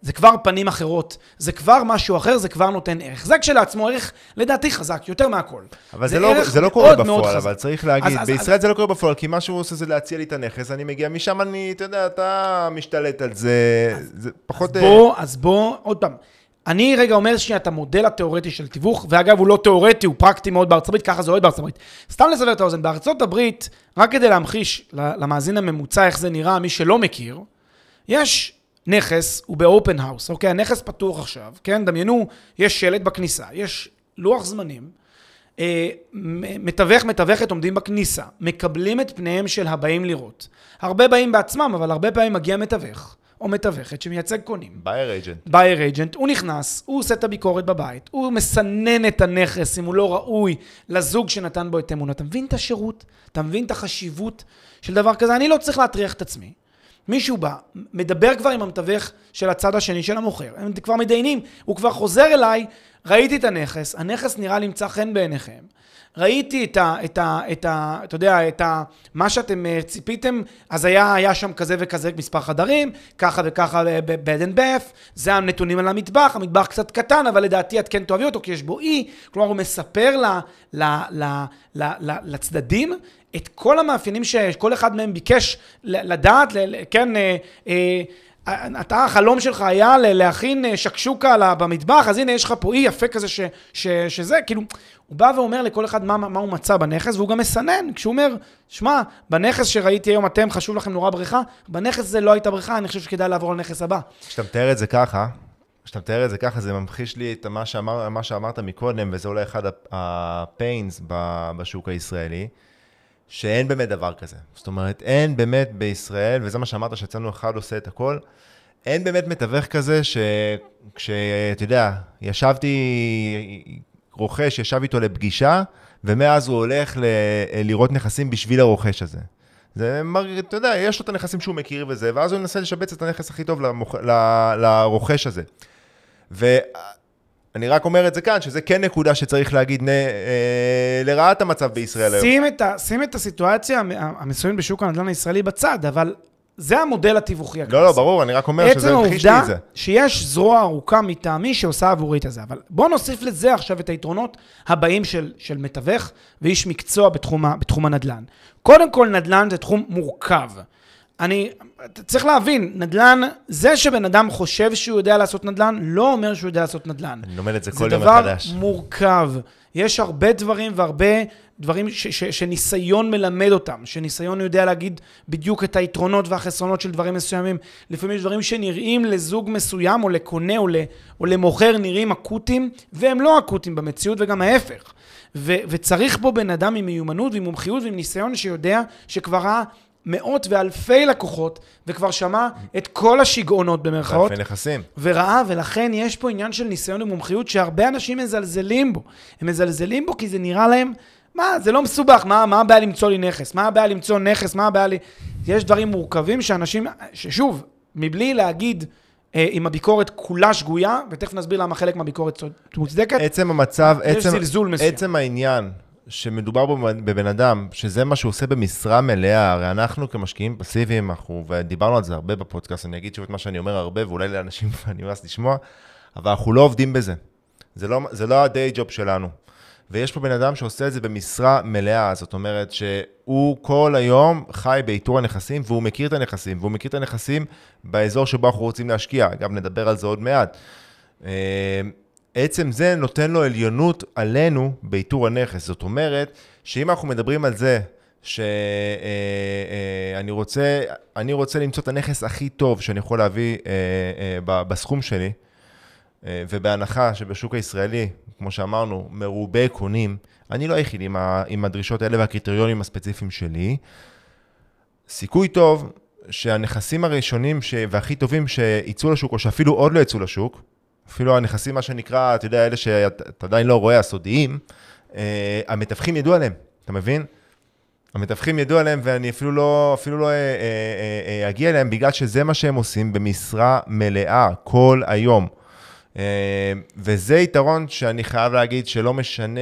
זה כבר פנים אחרות, זה כבר משהו אחר, זה כבר נותן ערך. זה כשלעצמו ערך, לדעתי, חזק, יותר מהכל. אבל זה, לא, זה לא קורה בפועל. אבל צריך להגיד, אז- בישראל זה לא קורה בפועל, כי מה שהוא עושה זה להציע לי את הנכס, אני מגיע משם, אני, אתה יודע, אתה משתלט על זה, זה פחות... אה, בוא, אז בוא, עוד פעם. אני רגע אומר שנייה את המודל התיאורטי של תיווך, ואגב, הוא לא תיאורטי, הוא פרקטי מאוד בארצות הברית, ככה זה עובד בארצות הברית. סתם לסבר את האוזן, בארצות הברית, רק כדי להמחיש למאזין הממוצע איך זה נראה, מי שלא מכיר, יש נכס, הוא ב open house, אוקיי? הנכס פתוח עכשיו, כן? דמיינו, יש שלט בכניסה, יש לוח זמנים, אה, מתווך, מתווכת עומדים בכניסה, מקבלים את פניהם של הבאים לראות. הרבה באים בעצמם, אבל הרבה פעמים מגיע מתווך או מתווכת שמייצג קונים. buyer agent. Buyer agent, הוא נכנס, הוא עושה את הביקורת בבית, הוא מסנן את הנכס אם הוא לא ראוי לזוג שנתן בו את אמונו. אתה מבין את השירות? אתה מבין את החשיבות של דבר כזה? אני לא צריך להטריח את עצמי. מישהו בא, מדבר כבר עם המתווך של הצד השני של המוכר, הם כבר מתדיינים, הוא כבר חוזר אליי, ראיתי את הנכס, הנכס נראה לי מצא חן בעיניכם. ראיתי את ה... את ה... את ה... אתה יודע, את ה... מה שאתם אה, ציפיתם, אז היה, היה שם כזה וכזה מספר חדרים, ככה וככה ב-bed and bath, זה הנתונים על המטבח, המטבח קצת קטן, אבל לדעתי את כן תאהבי אותו, כי יש בו אי, כלומר הוא מספר ל, ל, ל, ל, ל, לצדדים את כל המאפיינים שכל אחד מהם ביקש לדעת, כן, אה, אה, אתה, החלום שלך היה להכין אה, שקשוקה במטבח, אז הנה יש לך פה אי יפה כזה ש, ש, שזה, כאילו, הוא בא ואומר לכל אחד מה, מה הוא מצא בנכס, והוא גם מסנן, כשהוא אומר, שמע, בנכס שראיתי היום אתם, חשוב לכם נורא בריכה, בנכס זה לא הייתה בריכה, אני חושב שכדאי לעבור לנכס הבא. כשאתה מתאר את זה ככה, כשאתה מתאר את זה ככה, זה ממחיש לי את מה, שאמר, מה שאמרת מקודם, וזה אולי אחד הפיינס בשוק הישראלי, שאין באמת דבר כזה. זאת אומרת, אין באמת בישראל, וזה מה שאמרת, שאצלנו אחד עושה את הכל, אין באמת מתווך כזה שכשאתה יודע, ישבתי, רוכש ישב איתו לפגישה, ומאז הוא הולך ל- לראות נכסים בשביל הרוכש הזה. זה, מר- אתה יודע, יש לו את הנכסים שהוא מכיר וזה, ואז הוא ינסה לשבץ את הנכס הכי טוב למוכ... ל- לרוכש הזה. ואני רק אומר את זה כאן, שזה כן נקודה שצריך להגיד נ... אה, לרעת המצב בישראל היום. שים את, ה, שים את הסיטואציה המ- המסוימת בשוק הנדל"ן הישראלי בצד, אבל זה המודל התיווכי הקלאסי. לא, לא, ברור, אני רק אומר שזה עצם המחיש לי העובדה את זה. שיש זרוע ארוכה מטעמי שעושה עבורי את הזה. אבל בוא נוסיף לזה עכשיו את היתרונות הבאים של, של מתווך ואיש מקצוע בתחום, בתחום הנדל"ן. קודם כל, נדל"ן זה תחום מורכב. אני, אתה צריך להבין, נדל"ן, זה שבן אדם חושב שהוא יודע לעשות נדל"ן, לא אומר שהוא יודע לעשות נדל"ן. אני לומד את זה זה כל יום דבר מחדש. מורכב. יש הרבה דברים והרבה דברים ש- ש- שניסיון מלמד אותם, שניסיון יודע להגיד בדיוק את היתרונות והחסרונות של דברים מסוימים. לפעמים יש דברים שנראים לזוג מסוים או לקונה או, ל- או למוכר נראים אקוטיים, והם לא אקוטיים במציאות וגם ההפך. ו- וצריך פה בן אדם עם מיומנות ועם מומחיות ועם ניסיון שיודע שכבר ראה מאות ואלפי לקוחות וכבר שמע את כל השיגעונות במרכאות. אלפי נכסים. וראה, ולכן יש פה עניין של ניסיון ומומחיות שהרבה אנשים מזלזלים בו. הם מזלזלים בו כי זה נראה להם, מה, זה לא מסובך, מה, מה הבעיה למצוא לי נכס? מה הבעיה למצוא נכס? מה הבעיה לי... יש דברים מורכבים שאנשים, ששוב, מבלי להגיד אה, אם הביקורת כולה שגויה, ותכף נסביר למה חלק מהביקורת מוצדקת, עצם המצב, עצם. עצם העניין שמדובר בבן אדם, שזה מה שהוא עושה במשרה מלאה, הרי אנחנו כמשקיעים פסיביים, אנחנו, ודיברנו על זה הרבה בפודקאסט, אני אגיד שוב את מה שאני אומר הרבה, ואולי לאנשים כבר נמאס לשמוע, אבל אנחנו לא עובדים בזה. זה לא, לא ה-day job שלנו. ויש פה בן אדם שעושה את זה במשרה מלאה, זאת אומרת שהוא כל היום חי באיתור הנכסים, והוא מכיר את הנכסים, והוא מכיר את הנכסים באזור שבו אנחנו רוצים להשקיע. אגב, נדבר על זה עוד מעט. אה, עצם זה נותן לו עליונות עלינו באיתור הנכס. זאת אומרת, שאם אנחנו מדברים על זה שאני רוצה, אני רוצה למצוא את הנכס הכי טוב שאני יכול להביא אה, אה, בסכום שלי, אה, ובהנחה שבשוק הישראלי, כמו שאמרנו, מרובה קונים, אני לא היחיד עם, ה, עם הדרישות האלה והקריטריונים הספציפיים שלי. סיכוי טוב שהנכסים הראשונים ש... והכי טובים שיצאו לשוק, או שאפילו עוד לא יצאו לשוק, אפילו הנכסים, מה שנקרא, אתה יודע, אלה שאתה עדיין לא רואה, הסודיים, אה, המתווכים ידעו עליהם, אתה מבין? המתווכים ידעו עליהם, ואני אפילו לא, אפילו לא אה, אה, אה, אגיע אליהם, בגלל שזה מה שהם עושים במשרה מלאה, כל היום. אה, וזה יתרון שאני חייב להגיד שלא משנה,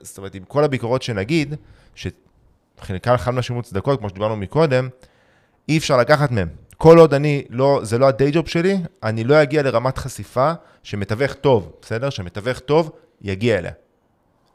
זאת אומרת, עם כל הביקורות שנגיד, שחלקן חד משמעית מוצדקות, כמו שדיברנו מקודם, אי אפשר לקחת מהם. כל עוד אני לא, זה לא הדיי ג'וב שלי, אני לא אגיע לרמת חשיפה שמתווך טוב, בסדר? שמתווך טוב יגיע אליה.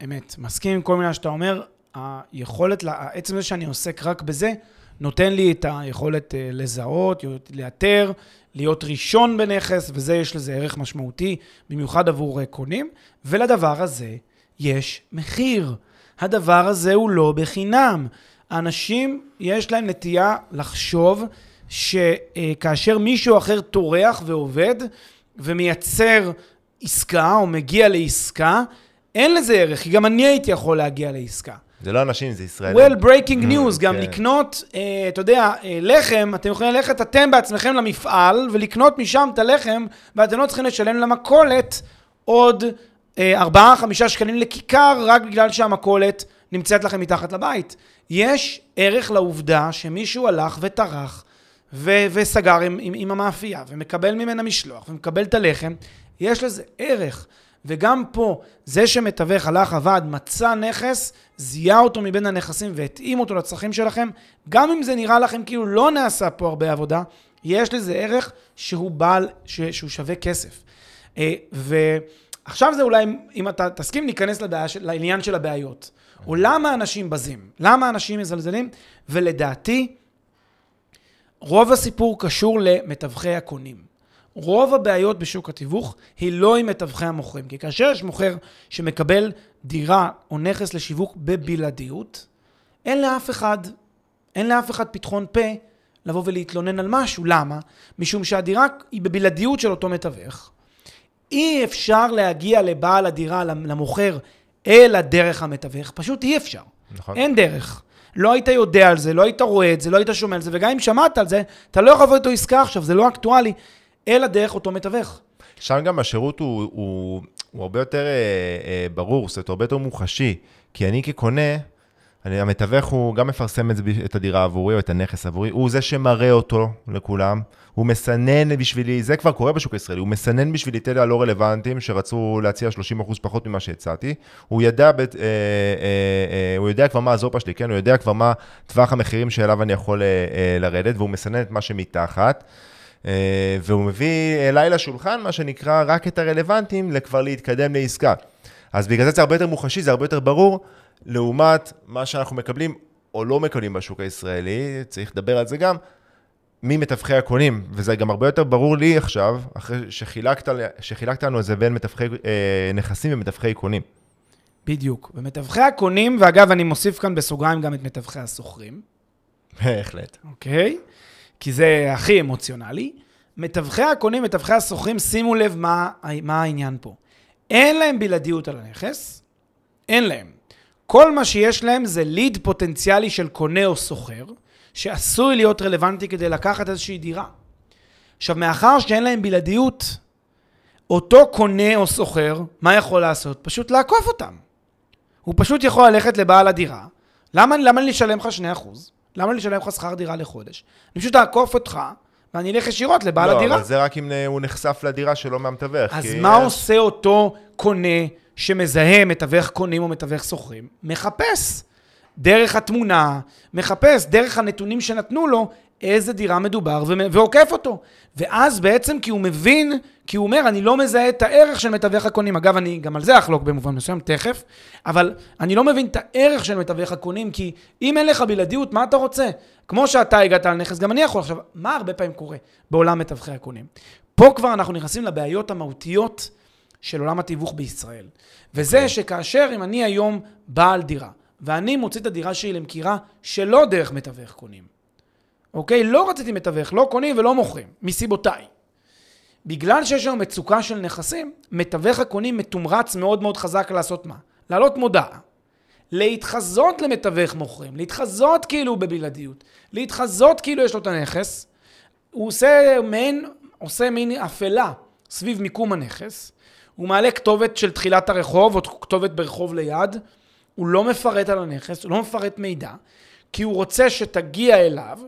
אמת. מסכים עם כל מילה שאתה אומר. היכולת, עצם זה שאני עוסק רק בזה, נותן לי את היכולת אה, לזהות, לאתר, להיות ראשון בנכס, וזה, יש לזה ערך משמעותי, במיוחד עבור אה, קונים. ולדבר הזה יש מחיר. הדבר הזה הוא לא בחינם. אנשים, יש להם נטייה לחשוב שכאשר מישהו אחר טורח ועובד ומייצר עסקה או מגיע לעסקה, אין לזה ערך, כי גם אני הייתי יכול להגיע לעסקה. זה לא אנשים, זה ישראלים. well, breaking mm, news, גם כן. לקנות, אה, אתה יודע, אה, לחם, אתם יכולים ללכת אתם בעצמכם למפעל ולקנות משם את הלחם, ואתם לא צריכים לשלם למכולת עוד אה, 4-5 שקלים לכיכר, רק בגלל שהמכולת נמצאת לכם מתחת לבית. יש ערך לעובדה שמישהו הלך וטרח ו- וסגר עם, עם, עם המאפייה, ומקבל ממנה משלוח, ומקבל את הלחם, יש לזה ערך. וגם פה, זה שמתווך הלך, עבד, מצא נכס, זיהה אותו מבין הנכסים והתאים אותו לצרכים שלכם, גם אם זה נראה לכם כאילו לא נעשה פה הרבה עבודה, יש לזה ערך שהוא בעל, ש- שהוא שווה כסף. אה, ועכשיו זה אולי, אם אתה תסכים, ניכנס לבעיה, לעניין של הבעיות. או למה אנשים בזים? למה אנשים מזלזלים? ולדעתי, רוב הסיפור קשור למתווכי הקונים. רוב הבעיות בשוק התיווך היא לא עם מתווכי המוכרים. כי כאשר יש מוכר שמקבל דירה או נכס לשיווק בבלעדיות, אין לאף אחד, אין לאף אחד פתחון פה לבוא ולהתלונן על משהו. למה? משום שהדירה היא בבלעדיות של אותו מתווך. אי אפשר להגיע לבעל הדירה, למוכר, אלא דרך המתווך. פשוט אי אפשר. נכון. אין דרך. לא היית יודע על זה, לא היית רואה את זה, לא היית שומע על זה, וגם אם שמעת על זה, אתה לא יכול לבוא איתו עסקה עכשיו, זה לא אקטואלי, אלא דרך אותו מתווך. שם גם השירות הוא, הוא, הוא הרבה יותר אה, אה, ברור, זאת אומרת, הרבה יותר מוחשי, כי אני כקונה, המתווך הוא גם מפרסם את, את הדירה עבורי או את הנכס עבורי, הוא זה שמראה אותו לכולם, הוא מסנן בשבילי, זה כבר קורה בשוק הישראלי, הוא מסנן בשבילי את אלה הלא רלוונטיים שרצו להציע 30% פחות ממה שהצעתי, הוא ידע, בת, אה, אה, אה, הוא יודע כבר מה הזופה שלי, כן? הוא יודע כבר מה טווח המחירים שאליו אני יכול אה, אה, לרדת, והוא מסנן את מה שמתחת. אה, והוא מביא אליי לשולחן, מה שנקרא, רק את הרלוונטיים לכבר להתקדם לעסקה. אז בגלל זה זה הרבה יותר מוחשי, זה הרבה יותר ברור, לעומת מה שאנחנו מקבלים או לא מקבלים בשוק הישראלי, צריך לדבר על זה גם, ממתווכי הקונים, וזה גם הרבה יותר ברור לי עכשיו, אחרי שחילקת, שחילקת לנו את זה בין מתווכי אה, נכסים ומתווכי קונים. בדיוק. ומתווכי הקונים, ואגב, אני מוסיף כאן בסוגריים גם את מתווכי הסוחרים. בהחלט. אוקיי? כי זה הכי אמוציונלי. מתווכי הקונים, מתווכי הסוחרים, שימו לב מה, מה העניין פה. אין להם בלעדיות על הנכס, אין להם. כל מה שיש להם זה ליד פוטנציאלי של קונה או סוחר, שעשוי להיות רלוונטי כדי לקחת איזושהי דירה. עכשיו, מאחר שאין להם בלעדיות, אותו קונה או סוחר, מה יכול לעשות? פשוט לעקוף אותם. הוא פשוט יכול ללכת לבעל הדירה. למה, למה לי לשלם לך 2%? למה לי לשלם לך שכר דירה לחודש? אני פשוט אעקוף אותך, ואני אלך ישירות לבעל לא, הדירה. לא, אבל זה רק אם הוא נחשף לדירה שלו מהמתווך. אז כי... מה עושה אותו קונה שמזהה מתווך קונים או מתווך שוכרים? מחפש. דרך התמונה, מחפש דרך הנתונים שנתנו לו איזה דירה מדובר ועוקף אותו. ואז בעצם כי הוא מבין, כי הוא אומר, אני לא מזהה את הערך של מתווך הקונים. אגב, אני גם על זה אחלוק במובן מסוים, תכף, אבל אני לא מבין את הערך של מתווך הקונים, כי אם אין לך בלעדיות, מה אתה רוצה? כמו שאתה הגעת על נכס, גם אני יכול. עכשיו, מה הרבה פעמים קורה בעולם מתווכי הקונים? פה כבר אנחנו נכנסים לבעיות המהותיות של עולם התיווך בישראל. וזה okay. אוקיי. שכאשר אם אני היום בעל דירה, ואני מוציא את הדירה שלי למכירה שלא דרך מתווך קונים. אוקיי? לא רציתי מתווך, לא קונים ולא מוכרים, מסיבותיי. בגלל שיש היום מצוקה של נכסים, מתווך הקונים מתומרץ מאוד מאוד חזק לעשות מה? להעלות מודעה. להתחזות למתווך מוכרים, להתחזות כאילו בבלעדיות, להתחזות כאילו יש לו את הנכס, הוא עושה מין, עושה מין אפלה סביב מיקום הנכס, הוא מעלה כתובת של תחילת הרחוב, או כתובת ברחוב ליד, הוא לא מפרט על הנכס, הוא לא מפרט מידע, כי הוא רוצה שתגיע אליו,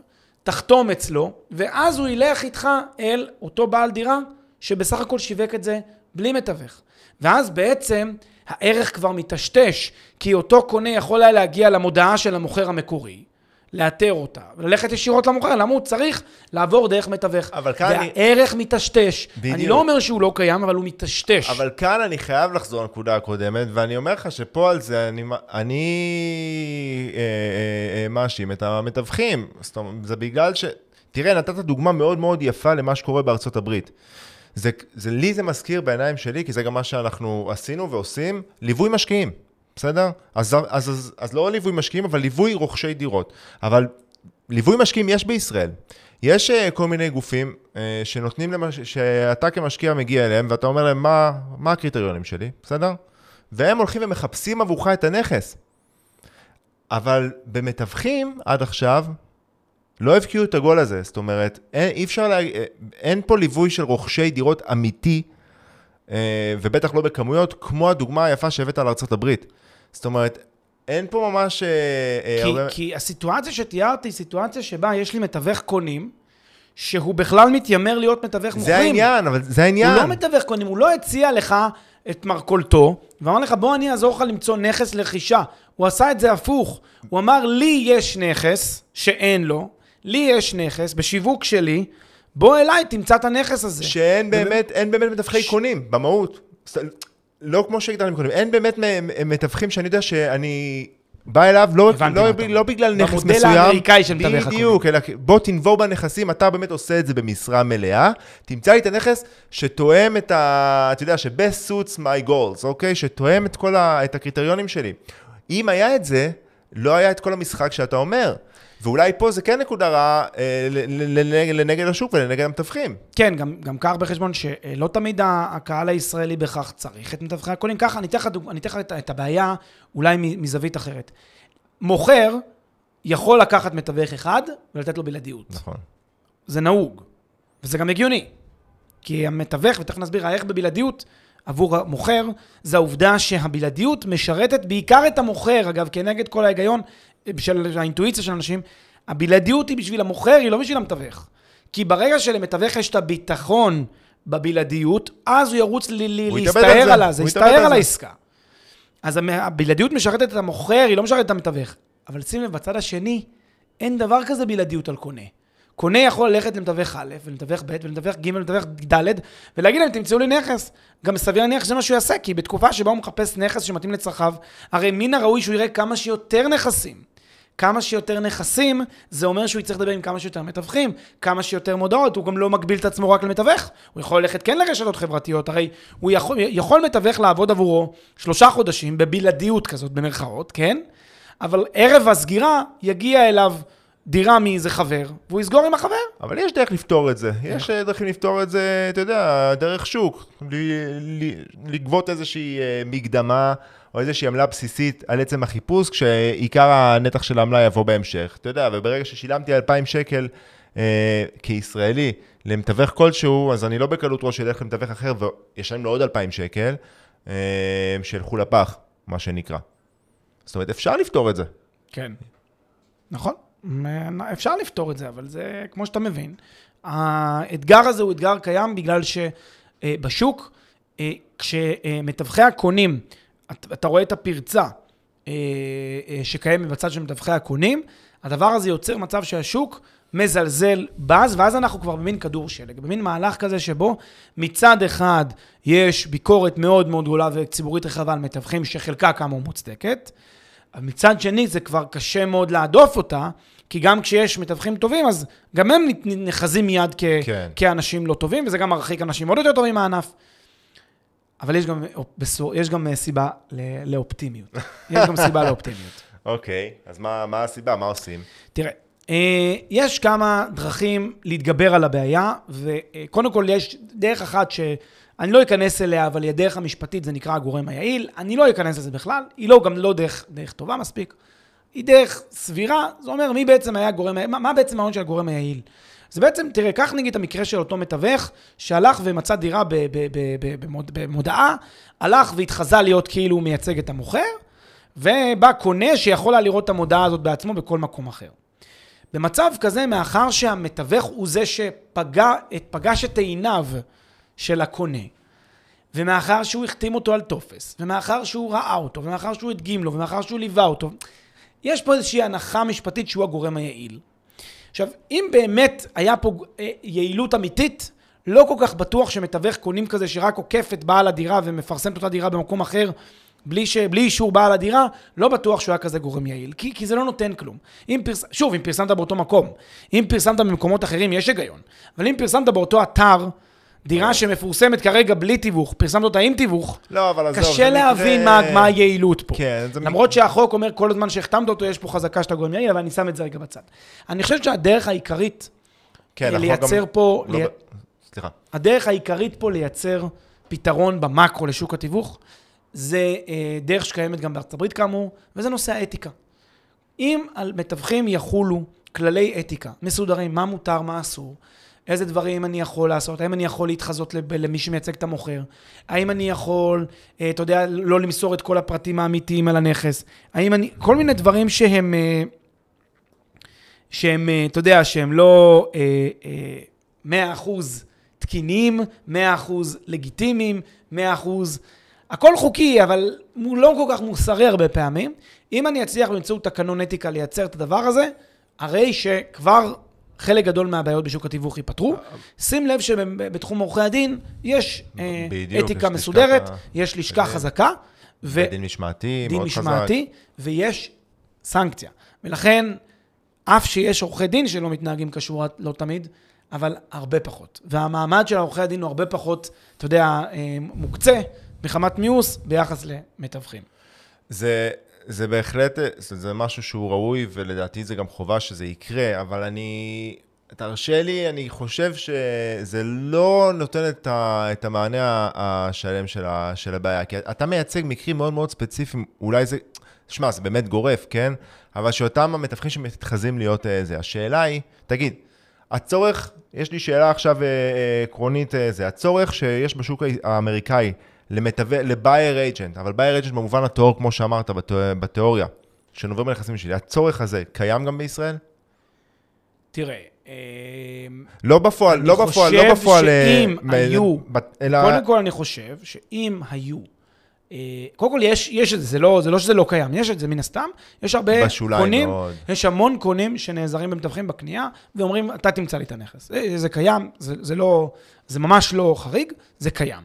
תחתום אצלו, ואז הוא ילך איתך אל אותו בעל דירה, שבסך הכל שיווק את זה בלי מתווך. ואז בעצם הערך כבר מטשטש, כי אותו קונה יכול היה להגיע למודעה של המוכר המקורי, לאתר אותה, וללכת ישירות למוכר, למה הוא צריך לעבור דרך מתווך? אבל כאן אני- והערך מטשטש. בדיוק. אני לא אומר שהוא לא קיים, אבל הוא מטשטש. אבל כאן אני חייב לחזור לנקודה הקודמת, ואני אומר לך שפה על זה אני, אני אה, אה, אה, מאשים את המתווכים. זאת אומרת, זה בגלל ש... תראה, נתת דוגמה מאוד מאוד יפה למה שקורה בארצות הברית. זה, זה, לי זה מזכיר בעיניים שלי, כי זה גם מה שאנחנו עשינו ועושים, ליווי משקיעים, בסדר? אז, אז, אז, אז לא ליווי משקיעים, אבל ליווי רוכשי דירות. אבל ליווי משקיעים יש בישראל. יש uh, כל מיני גופים uh, שנותנים, למש... שאתה כמשקיע מגיע אליהם, ואתה אומר להם, מה, מה הקריטריונים שלי, בסדר? והם הולכים ומחפשים עבורך את הנכס. אבל במתווכים, עד עכשיו, לא הבקיעו את הגול הזה. זאת אומרת, אין, אי אפשר, לה... אין פה ליווי של רוכשי דירות אמיתי, אה, ובטח לא בכמויות, כמו הדוגמה היפה שהבאת על ארה"ב. זאת אומרת, אין פה ממש... אה, אה, כי, הרבה... כי הסיטואציה שתיארתי היא סיטואציה שבה יש לי מתווך קונים, שהוא בכלל מתיימר להיות מתווך מוכרים. זה העניין, אבל זה העניין. הוא לא מתווך קונים, הוא לא הציע לך את מרכולתו, ואמר לך, בוא אני אעזור לך למצוא נכס לרכישה. הוא עשה את זה הפוך. הוא אמר, לי יש נכס שאין לו, לי יש נכס בשיווק שלי, בוא אליי, תמצא את הנכס הזה. שאין באמת, אין באמת מתווכי קונים, במהות. לא כמו שהגדרנו קודם, אין באמת מתווכים שאני יודע שאני בא אליו לא, לא. לא בגלל נכס במודל מסוים. האמריקאי של מתווך בדיוק, אלא בוא תנבור בנכסים, אתה באמת עושה את זה במשרה מלאה, תמצא לי את הנכס שתואם את ה... אתה יודע, ש-best suits my goals, אוקיי? שתואם את כל ה... את הקריטריונים שלי. אם היה את זה, לא היה את כל המשחק שאתה אומר. ואולי פה זה כן נקודה רעה אה, לנגד- השוק ולנגד המתווכים. כן, גם, גם קח בחשבון שלא תמיד הקהל הישראלי בהכרח צריך את מתווכי הקונים. ככה, אני אתן לך, את, את הבעיה אולי מזווית אחרת. מוכר יכול לקחת מתווך אחד ולתת לו בלעדיות. נכון. זה נהוג, וזה גם הגיוני. כי המתווך, ותכף נסביר איך בבלעדיות עבור המוכר, זה העובדה שהבלעדיות משרתת בעיקר את המוכר, אגב, כנגד כל ההיגיון של האינטואיציה של אנשים, הבלעדיות היא בשביל המוכר, היא לא בשביל המתווך. כי ברגע שלמתווך יש את הביטחון בבלעדיות, אז הוא ירוץ לי, הוא יתאבד על להסתער זה, יסתער על על. העסקה. אז הבלעדיות משרתת את המוכר, היא לא משרתת את המתווך. אבל שים לב, בצד השני, אין דבר כזה בלעדיות על קונה. קונה יכול ללכת למתווך א', ולמתווך ב', ולמתווך ג', ולמתווך ד', ולהגיד להם, תמצאו לי נכס. גם סביר להניח שזה מה שהוא יעשה, כי בתקופה שבה הוא מחפש נכס שמתאים לצרכיו, הרי מן הראוי שהוא יראה כמה שיותר נכסים. כמה שיותר נכסים, זה אומר שהוא יצטרך לדבר עם כמה שיותר מתווכים, כמה שיותר מודעות, הוא גם לא מגביל את עצמו רק למתווך. הוא יכול ללכת כן לרשתות חברתיות, הרי הוא יכול, יכול מתווך לעבוד עבורו שלושה חודשים בבלעדיות כזאת, במרכאות, כן? אבל ערב הסגירה יגיע אליו דירה מאיזה חבר, והוא יסגור עם החבר. אבל יש דרך לפתור את זה. יש אה, דרכים לפתור את זה, אתה יודע, דרך שוק. לגבות איזושהי אה, מקדמה או איזושהי עמלה בסיסית על עצם החיפוש, כשעיקר הנתח של העמלה יבוא בהמשך. אתה יודע, וברגע ששילמתי 2,000 שקל אה, כישראלי למתווך כלשהו, אז אני לא בקלות ראש אלך למתווך אחר וישלם לו עוד 2,000 שקל, אה, שילכו לפח, מה שנקרא. זאת אומרת, אפשר לפתור את זה. כן. נכון, אפשר לפתור את זה, אבל זה, כמו שאתה מבין, האתגר הזה הוא אתגר קיים בגלל שבשוק, כשמתווכי הקונים, אתה אתה רואה את הפרצה אה, אה, שקיימת בצד של מתווכי הקונים, הדבר הזה יוצר מצב שהשוק מזלזל בז, ואז אנחנו כבר במין כדור שלג, במין מהלך כזה שבו מצד אחד יש ביקורת מאוד מאוד גדולה וציבורית רחבה על מתווכים, שחלקה כאמור מוצדקת, אבל מצד שני זה כבר קשה מאוד להדוף אותה, כי גם כשיש מתווכים טובים, אז גם הם נחזים מיד כ- כן. כאנשים לא טובים, וזה גם מרחיק אנשים עוד יותר טובים מהענף. אבל יש גם, יש גם אה, סיבה לאופטימיות. יש גם סיבה לאופטימיות. אוקיי, אז מה, מה הסיבה? מה עושים? תראה, אה, יש כמה דרכים להתגבר על הבעיה, וקודם כל יש דרך אחת שאני לא אכנס אליה, אבל היא הדרך המשפטית, זה נקרא הגורם היעיל. אני לא אכנס לזה בכלל, היא לא, גם לא דרך, דרך טובה מספיק. היא דרך סבירה, זה אומר מי בעצם היה הגורם, מה, מה בעצם ההון של הגורם היעיל. זה בעצם, תראה, קח נגיד את המקרה של אותו מתווך, שהלך ומצא דירה במודעה, הלך והתחזה להיות כאילו הוא מייצג את המוכר, ובא קונה שיכול היה לראות את המודעה הזאת בעצמו בכל מקום אחר. במצב כזה, מאחר שהמתווך הוא זה שפגש את עיניו של הקונה, ומאחר שהוא החתים אותו על טופס, ומאחר שהוא ראה אותו, ומאחר שהוא הדגים לו, ומאחר שהוא ליווה אותו, יש פה איזושהי הנחה משפטית שהוא הגורם היעיל. עכשיו, אם באמת היה פה אה, יעילות אמיתית, לא כל כך בטוח שמתווך קונים כזה שרק עוקף את בעל הדירה ומפרסם את אותה דירה במקום אחר בלי, ש... בלי אישור בעל הדירה, לא בטוח שהוא היה כזה גורם יעיל, כי, כי זה לא נותן כלום. אם פרס... שוב, אם פרסמת באותו מקום, אם פרסמת במקומות אחרים, יש היגיון. אבל אם פרסמת באותו אתר, דירה שמפורסמת כרגע בלי תיווך, פרסמת אותה עם תיווך, לא, אבל עזוב, קשה להבין מקרה- מה, מה היעילות פה. כן, זה למרות שהחוק אומר כל הזמן שהחתמת אותו, יש פה חזקה שאתה גורם יעיל, אבל אני שם את זה רגע בצד. אני חושב שהדרך העיקרית, כן, לייצר גם- פה- לא לי- סליחה. הדרך העיקרית פה לייצר פתרון במקרו לשוק התיווך, זה אה, דרך שקיימת גם בארצות הברית כאמור, וזה נושא האתיקה. אם על מתווכים יחולו כללי אתיקה מסודרים, מה מותר, מה אסור, איזה דברים אני יכול לעשות, האם אני יכול להתחזות למי שמייצג את המוכר, האם אני יכול, אה, אתה יודע, לא למסור את כל הפרטים האמיתיים על הנכס, האם אני, כל מיני דברים שהם, אה, שהם, אה, אתה יודע, שהם לא אה, אה, 100% תקינים, 100% לגיטימיים, 100%, הכל חוקי, אבל הוא לא כל כך מוסרי הרבה פעמים. אם אני אצליח באמצעות תקנון אתיקה לייצר את הדבר הזה, הרי שכבר חלק גדול מהבעיות בשוק התיווך ייפתרו. שים לב שבתחום עורכי הדין יש אה, בדיוק, אתיקה יש מסודרת, יש לשכה זה- חזקה, ו... דין משמעתי, דין מאוד חזק. משמעתי, ויש סנקציה. ולכן, אף שיש עורכי דין שלא מתנהגים כשורה לא תמיד, אבל הרבה פחות. והמעמד של עורכי הדין הוא הרבה פחות, אתה יודע, אה, מוקצה מחמת מיאוס ביחס למתווכים. זה, זה בהחלט, זה, זה משהו שהוא ראוי, ולדעתי זה גם חובה שזה יקרה, אבל אני, תרשה לי, אני חושב שזה לא נותן את, ה, את המענה השלם של, ה, של הבעיה, כי אתה מייצג מקרים מאוד מאוד ספציפיים, אולי זה, שמע, זה באמת גורף, כן? אבל שאותם המתווכים שמתחזים להיות אה, זה. השאלה היא, תגיד, הצורך, יש לי שאלה עכשיו אה, אה, עקרונית, אה, זה, הצורך שיש בשוק האמריקאי למתווה, לבייר אייג'נט, אבל בייר אייג'נט במובן הטהור, כמו שאמרת, בתא, בתיאוריה, שנובע מנכסים שלי, הצורך הזה קיים גם בישראל? תראה, אה, לא בפועל, אני לא בפועל, לא חושב בפועל. אה, שאם מ- היו- אלא... קודם כל אני חושב שאם היו, אה, קודם כל יש, יש את זה, זה לא, זה לא שזה לא קיים, יש את זה מן הסתם, יש הרבה קונים, מאוד. יש המון קונים שנעזרים במתווכים בקנייה, ואומרים, אתה תמצא לי את הנכס. אה, זה קיים, זה, זה לא, זה ממש לא חריג, זה קיים.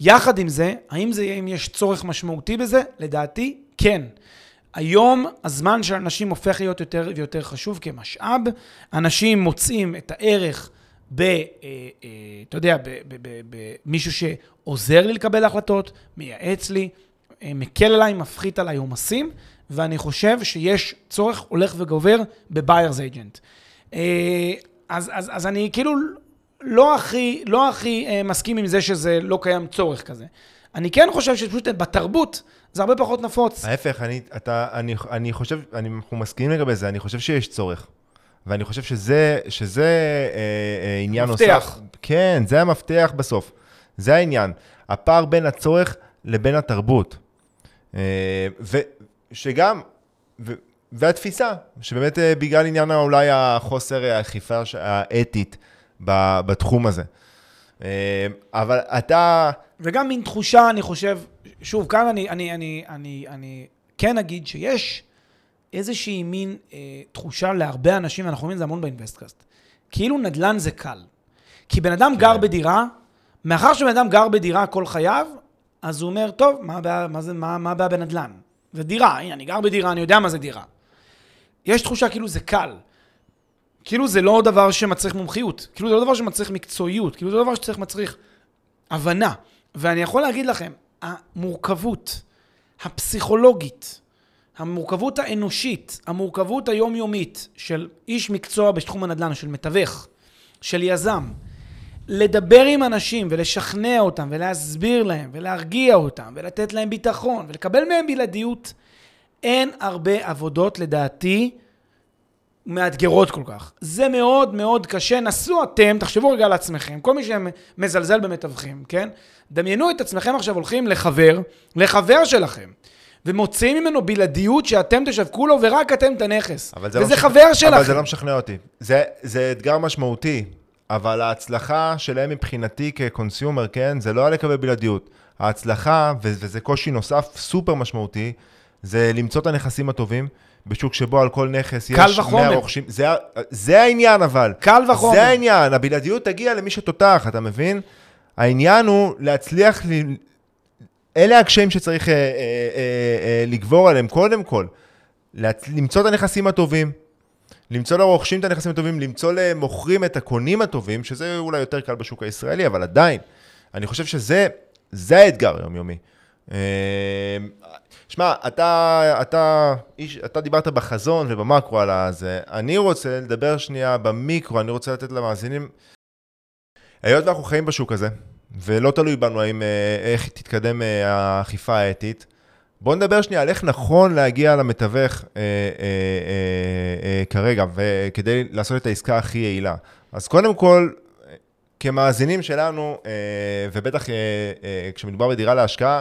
יחד עם זה, האם זה, אם יש צורך משמעותי בזה? לדעתי, כן. היום הזמן של אנשים הופך להיות יותר ויותר חשוב כמשאב. אנשים מוצאים את הערך ב... אה, אה, אתה יודע, במישהו שעוזר לי לקבל החלטות, מייעץ לי, אה, מקל עליי, מפחית עליי עומסים, ואני חושב שיש צורך הולך וגובר בביירס. אה, אז, אז, אז אני כאילו לא הכי, לא הכי אה, מסכים עם זה שזה לא קיים צורך כזה. אני כן חושב שפשוט בתרבות זה הרבה פחות נפוץ. ההפך, אני, אתה, אני, אני חושב, אני, אנחנו מסכימים לגבי זה, אני חושב שיש צורך. ואני חושב שזה, שזה אה, אה, עניין מפתח. נוסף. כן, זה המפתח בסוף. זה העניין. הפער בין הצורך לבין התרבות. אה, ושגם, ו, והתפיסה, שבאמת אה, בגלל עניין אולי החוסר האכיפה האתית בתחום הזה. אה, אבל אתה... וגם מין תחושה, אני חושב, שוב, כאן אני, אני, אני, אני, אני כן אגיד שיש איזושהי מין אה, תחושה להרבה אנשים, ואנחנו רואים את זה המון ב InvestCast, כאילו נדל"ן זה קל. כי בן אדם כן. גר בדירה, מאחר שבן אדם גר בדירה כל חייו, אז הוא אומר, טוב, מה הבעיה, מה זה, מה, מה בנדל"ן? זה דירה, הנה, אני גר בדירה, אני יודע מה זה דירה. יש תחושה כאילו זה קל. כאילו זה לא דבר שמצריך מומחיות, כאילו זה לא דבר שמצריך מקצועיות, כאילו זה לא דבר שצריך מצריך הבנה. ואני יכול להגיד לכם, המורכבות הפסיכולוגית, המורכבות האנושית, המורכבות היומיומית של איש מקצוע בתחום הנדל"ן, של מתווך, של יזם, לדבר עם אנשים ולשכנע אותם ולהסביר להם ולהרגיע אותם ולתת להם ביטחון ולקבל מהם בלעדיות, אין הרבה עבודות לדעתי מאתגרות כל כך. זה מאוד מאוד קשה. נסו אתם, תחשבו רגע על עצמכם, כל מי שמזלזל במתווכים, כן? דמיינו את עצמכם עכשיו הולכים לחבר, לחבר שלכם. ומוציאים ממנו בלעדיות שאתם תשווקו לו ורק אתם את הנכס. וזה לא חבר שלכם. אבל זה לא משכנע אותי. זה, זה אתגר משמעותי, אבל ההצלחה שלהם מבחינתי כקונסיומר, כן, זה לא היה לקבל בלעדיות. ההצלחה, וזה קושי נוסף סופר משמעותי, זה למצוא את הנכסים הטובים. בשוק שבו על כל נכס יש 100 רוכשים. זה, זה העניין אבל. קל וחומר. זה העניין, הבלעדיות תגיע למי שתותח, אתה מבין? העניין הוא להצליח, ל... אלה הקשיים שצריך אה, אה, אה, אה, לגבור עליהם, קודם כל. להצ... למצוא את הנכסים הטובים, למצוא לרוכשים את הנכסים הטובים, למצוא למוכרים את הקונים הטובים, שזה אולי יותר קל בשוק הישראלי, אבל עדיין, אני חושב שזה האתגר היומיומי. שמע, אתה, אתה, איש, אתה דיברת בחזון ובמקרו על הזה. אני רוצה לדבר שנייה במיקרו, אני רוצה לתת למאזינים... היות ואנחנו חיים בשוק הזה, ולא תלוי בנו האם, אה, איך תתקדם אה, האכיפה האתית, בואו נדבר שנייה על איך נכון להגיע למתווך אה, אה, אה, אה, כרגע, וכדי לעשות את העסקה הכי יעילה. אז קודם כל, כמאזינים שלנו, אה, ובטח אה, אה, כשמדובר בדירה להשקעה,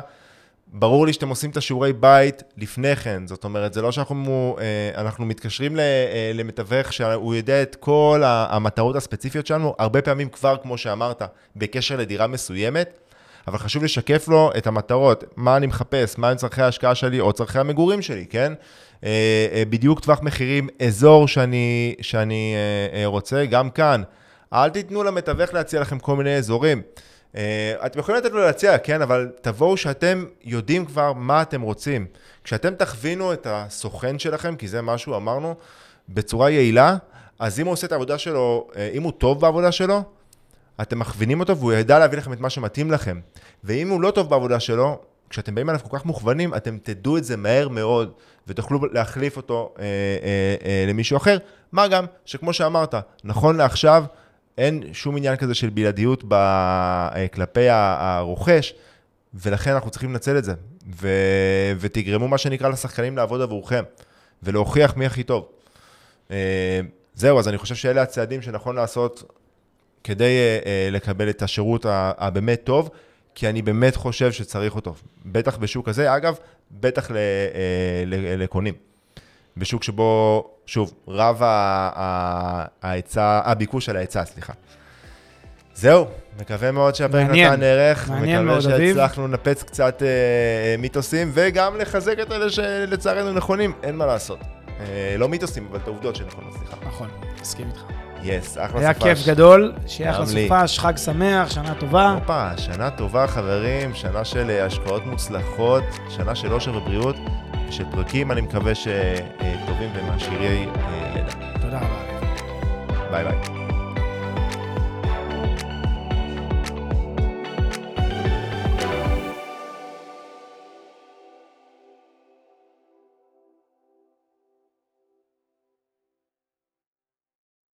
ברור לי שאתם עושים את השיעורי בית לפני כן, זאת אומרת, זה לא שאנחנו אה, אנחנו מתקשרים אה, למתווך שהוא יודע את כל המטרות הספציפיות שלנו, הרבה פעמים כבר, כמו שאמרת, בקשר לדירה מסוימת, אבל חשוב לשקף לו את המטרות, מה אני מחפש, מה הם צורכי ההשקעה שלי או צורכי המגורים שלי, כן? אה, בדיוק טווח מחירים, אזור שאני, שאני רוצה, גם כאן. אל תיתנו למתווך להציע לכם כל מיני אזורים. Uh, אתם יכולים לתת לו להציע, כן, אבל תבואו שאתם יודעים כבר מה אתם רוצים. כשאתם תכווינו את הסוכן שלכם, כי זה משהו, אמרנו, בצורה יעילה, אז אם הוא עושה את העבודה שלו, uh, אם הוא טוב בעבודה שלו, אתם מכווינים אותו והוא ידע להביא לכם את מה שמתאים לכם. ואם הוא לא טוב בעבודה שלו, כשאתם באים אליו כל כך מוכוונים, אתם תדעו את זה מהר מאוד, ותוכלו להחליף אותו אה, אה, אה, למישהו אחר. מה גם, שכמו שאמרת, נכון לעכשיו, אין שום עניין כזה של בלעדיות ב... אה, כלפי הרוכש, ולכן אנחנו צריכים לנצל את זה. ו... ותגרמו מה שנקרא לשחקנים לעבוד עבורכם, ולהוכיח מי הכי טוב. אה, זהו, אז אני חושב שאלה הצעדים שנכון לעשות כדי אה, לקבל את השירות הבאמת טוב, כי אני באמת חושב שצריך אותו. בטח בשוק הזה, אגב, בטח לקונים. בשוק שבו, שוב, רב ההיצע, הביקוש על ההיצע, סליחה. זהו, מקווה מאוד שהפרק נתן ערך. מעניין מאוד, אביב. מקווה שהצלחנו לנפץ קצת אה, מיתוסים, וגם לחזק את אלה שלצערנו נכונים, אין מה לעשות. אה, לא מיתוסים, אבל את העובדות שנכונות, סליחה. נכון, מסכים איתך. יס, אחלה סופש. היה כיף גדול, שיהיה אחלה סופש, חג שמח, שנה טובה. הופה, שנה טובה חברים, שנה של אה, השקעות מוצלחות, שנה של אושר ובריאות. של פרקים, אני מקווה שטובים ומעשירי אה, ידע. תודה רבה. ביי ביי.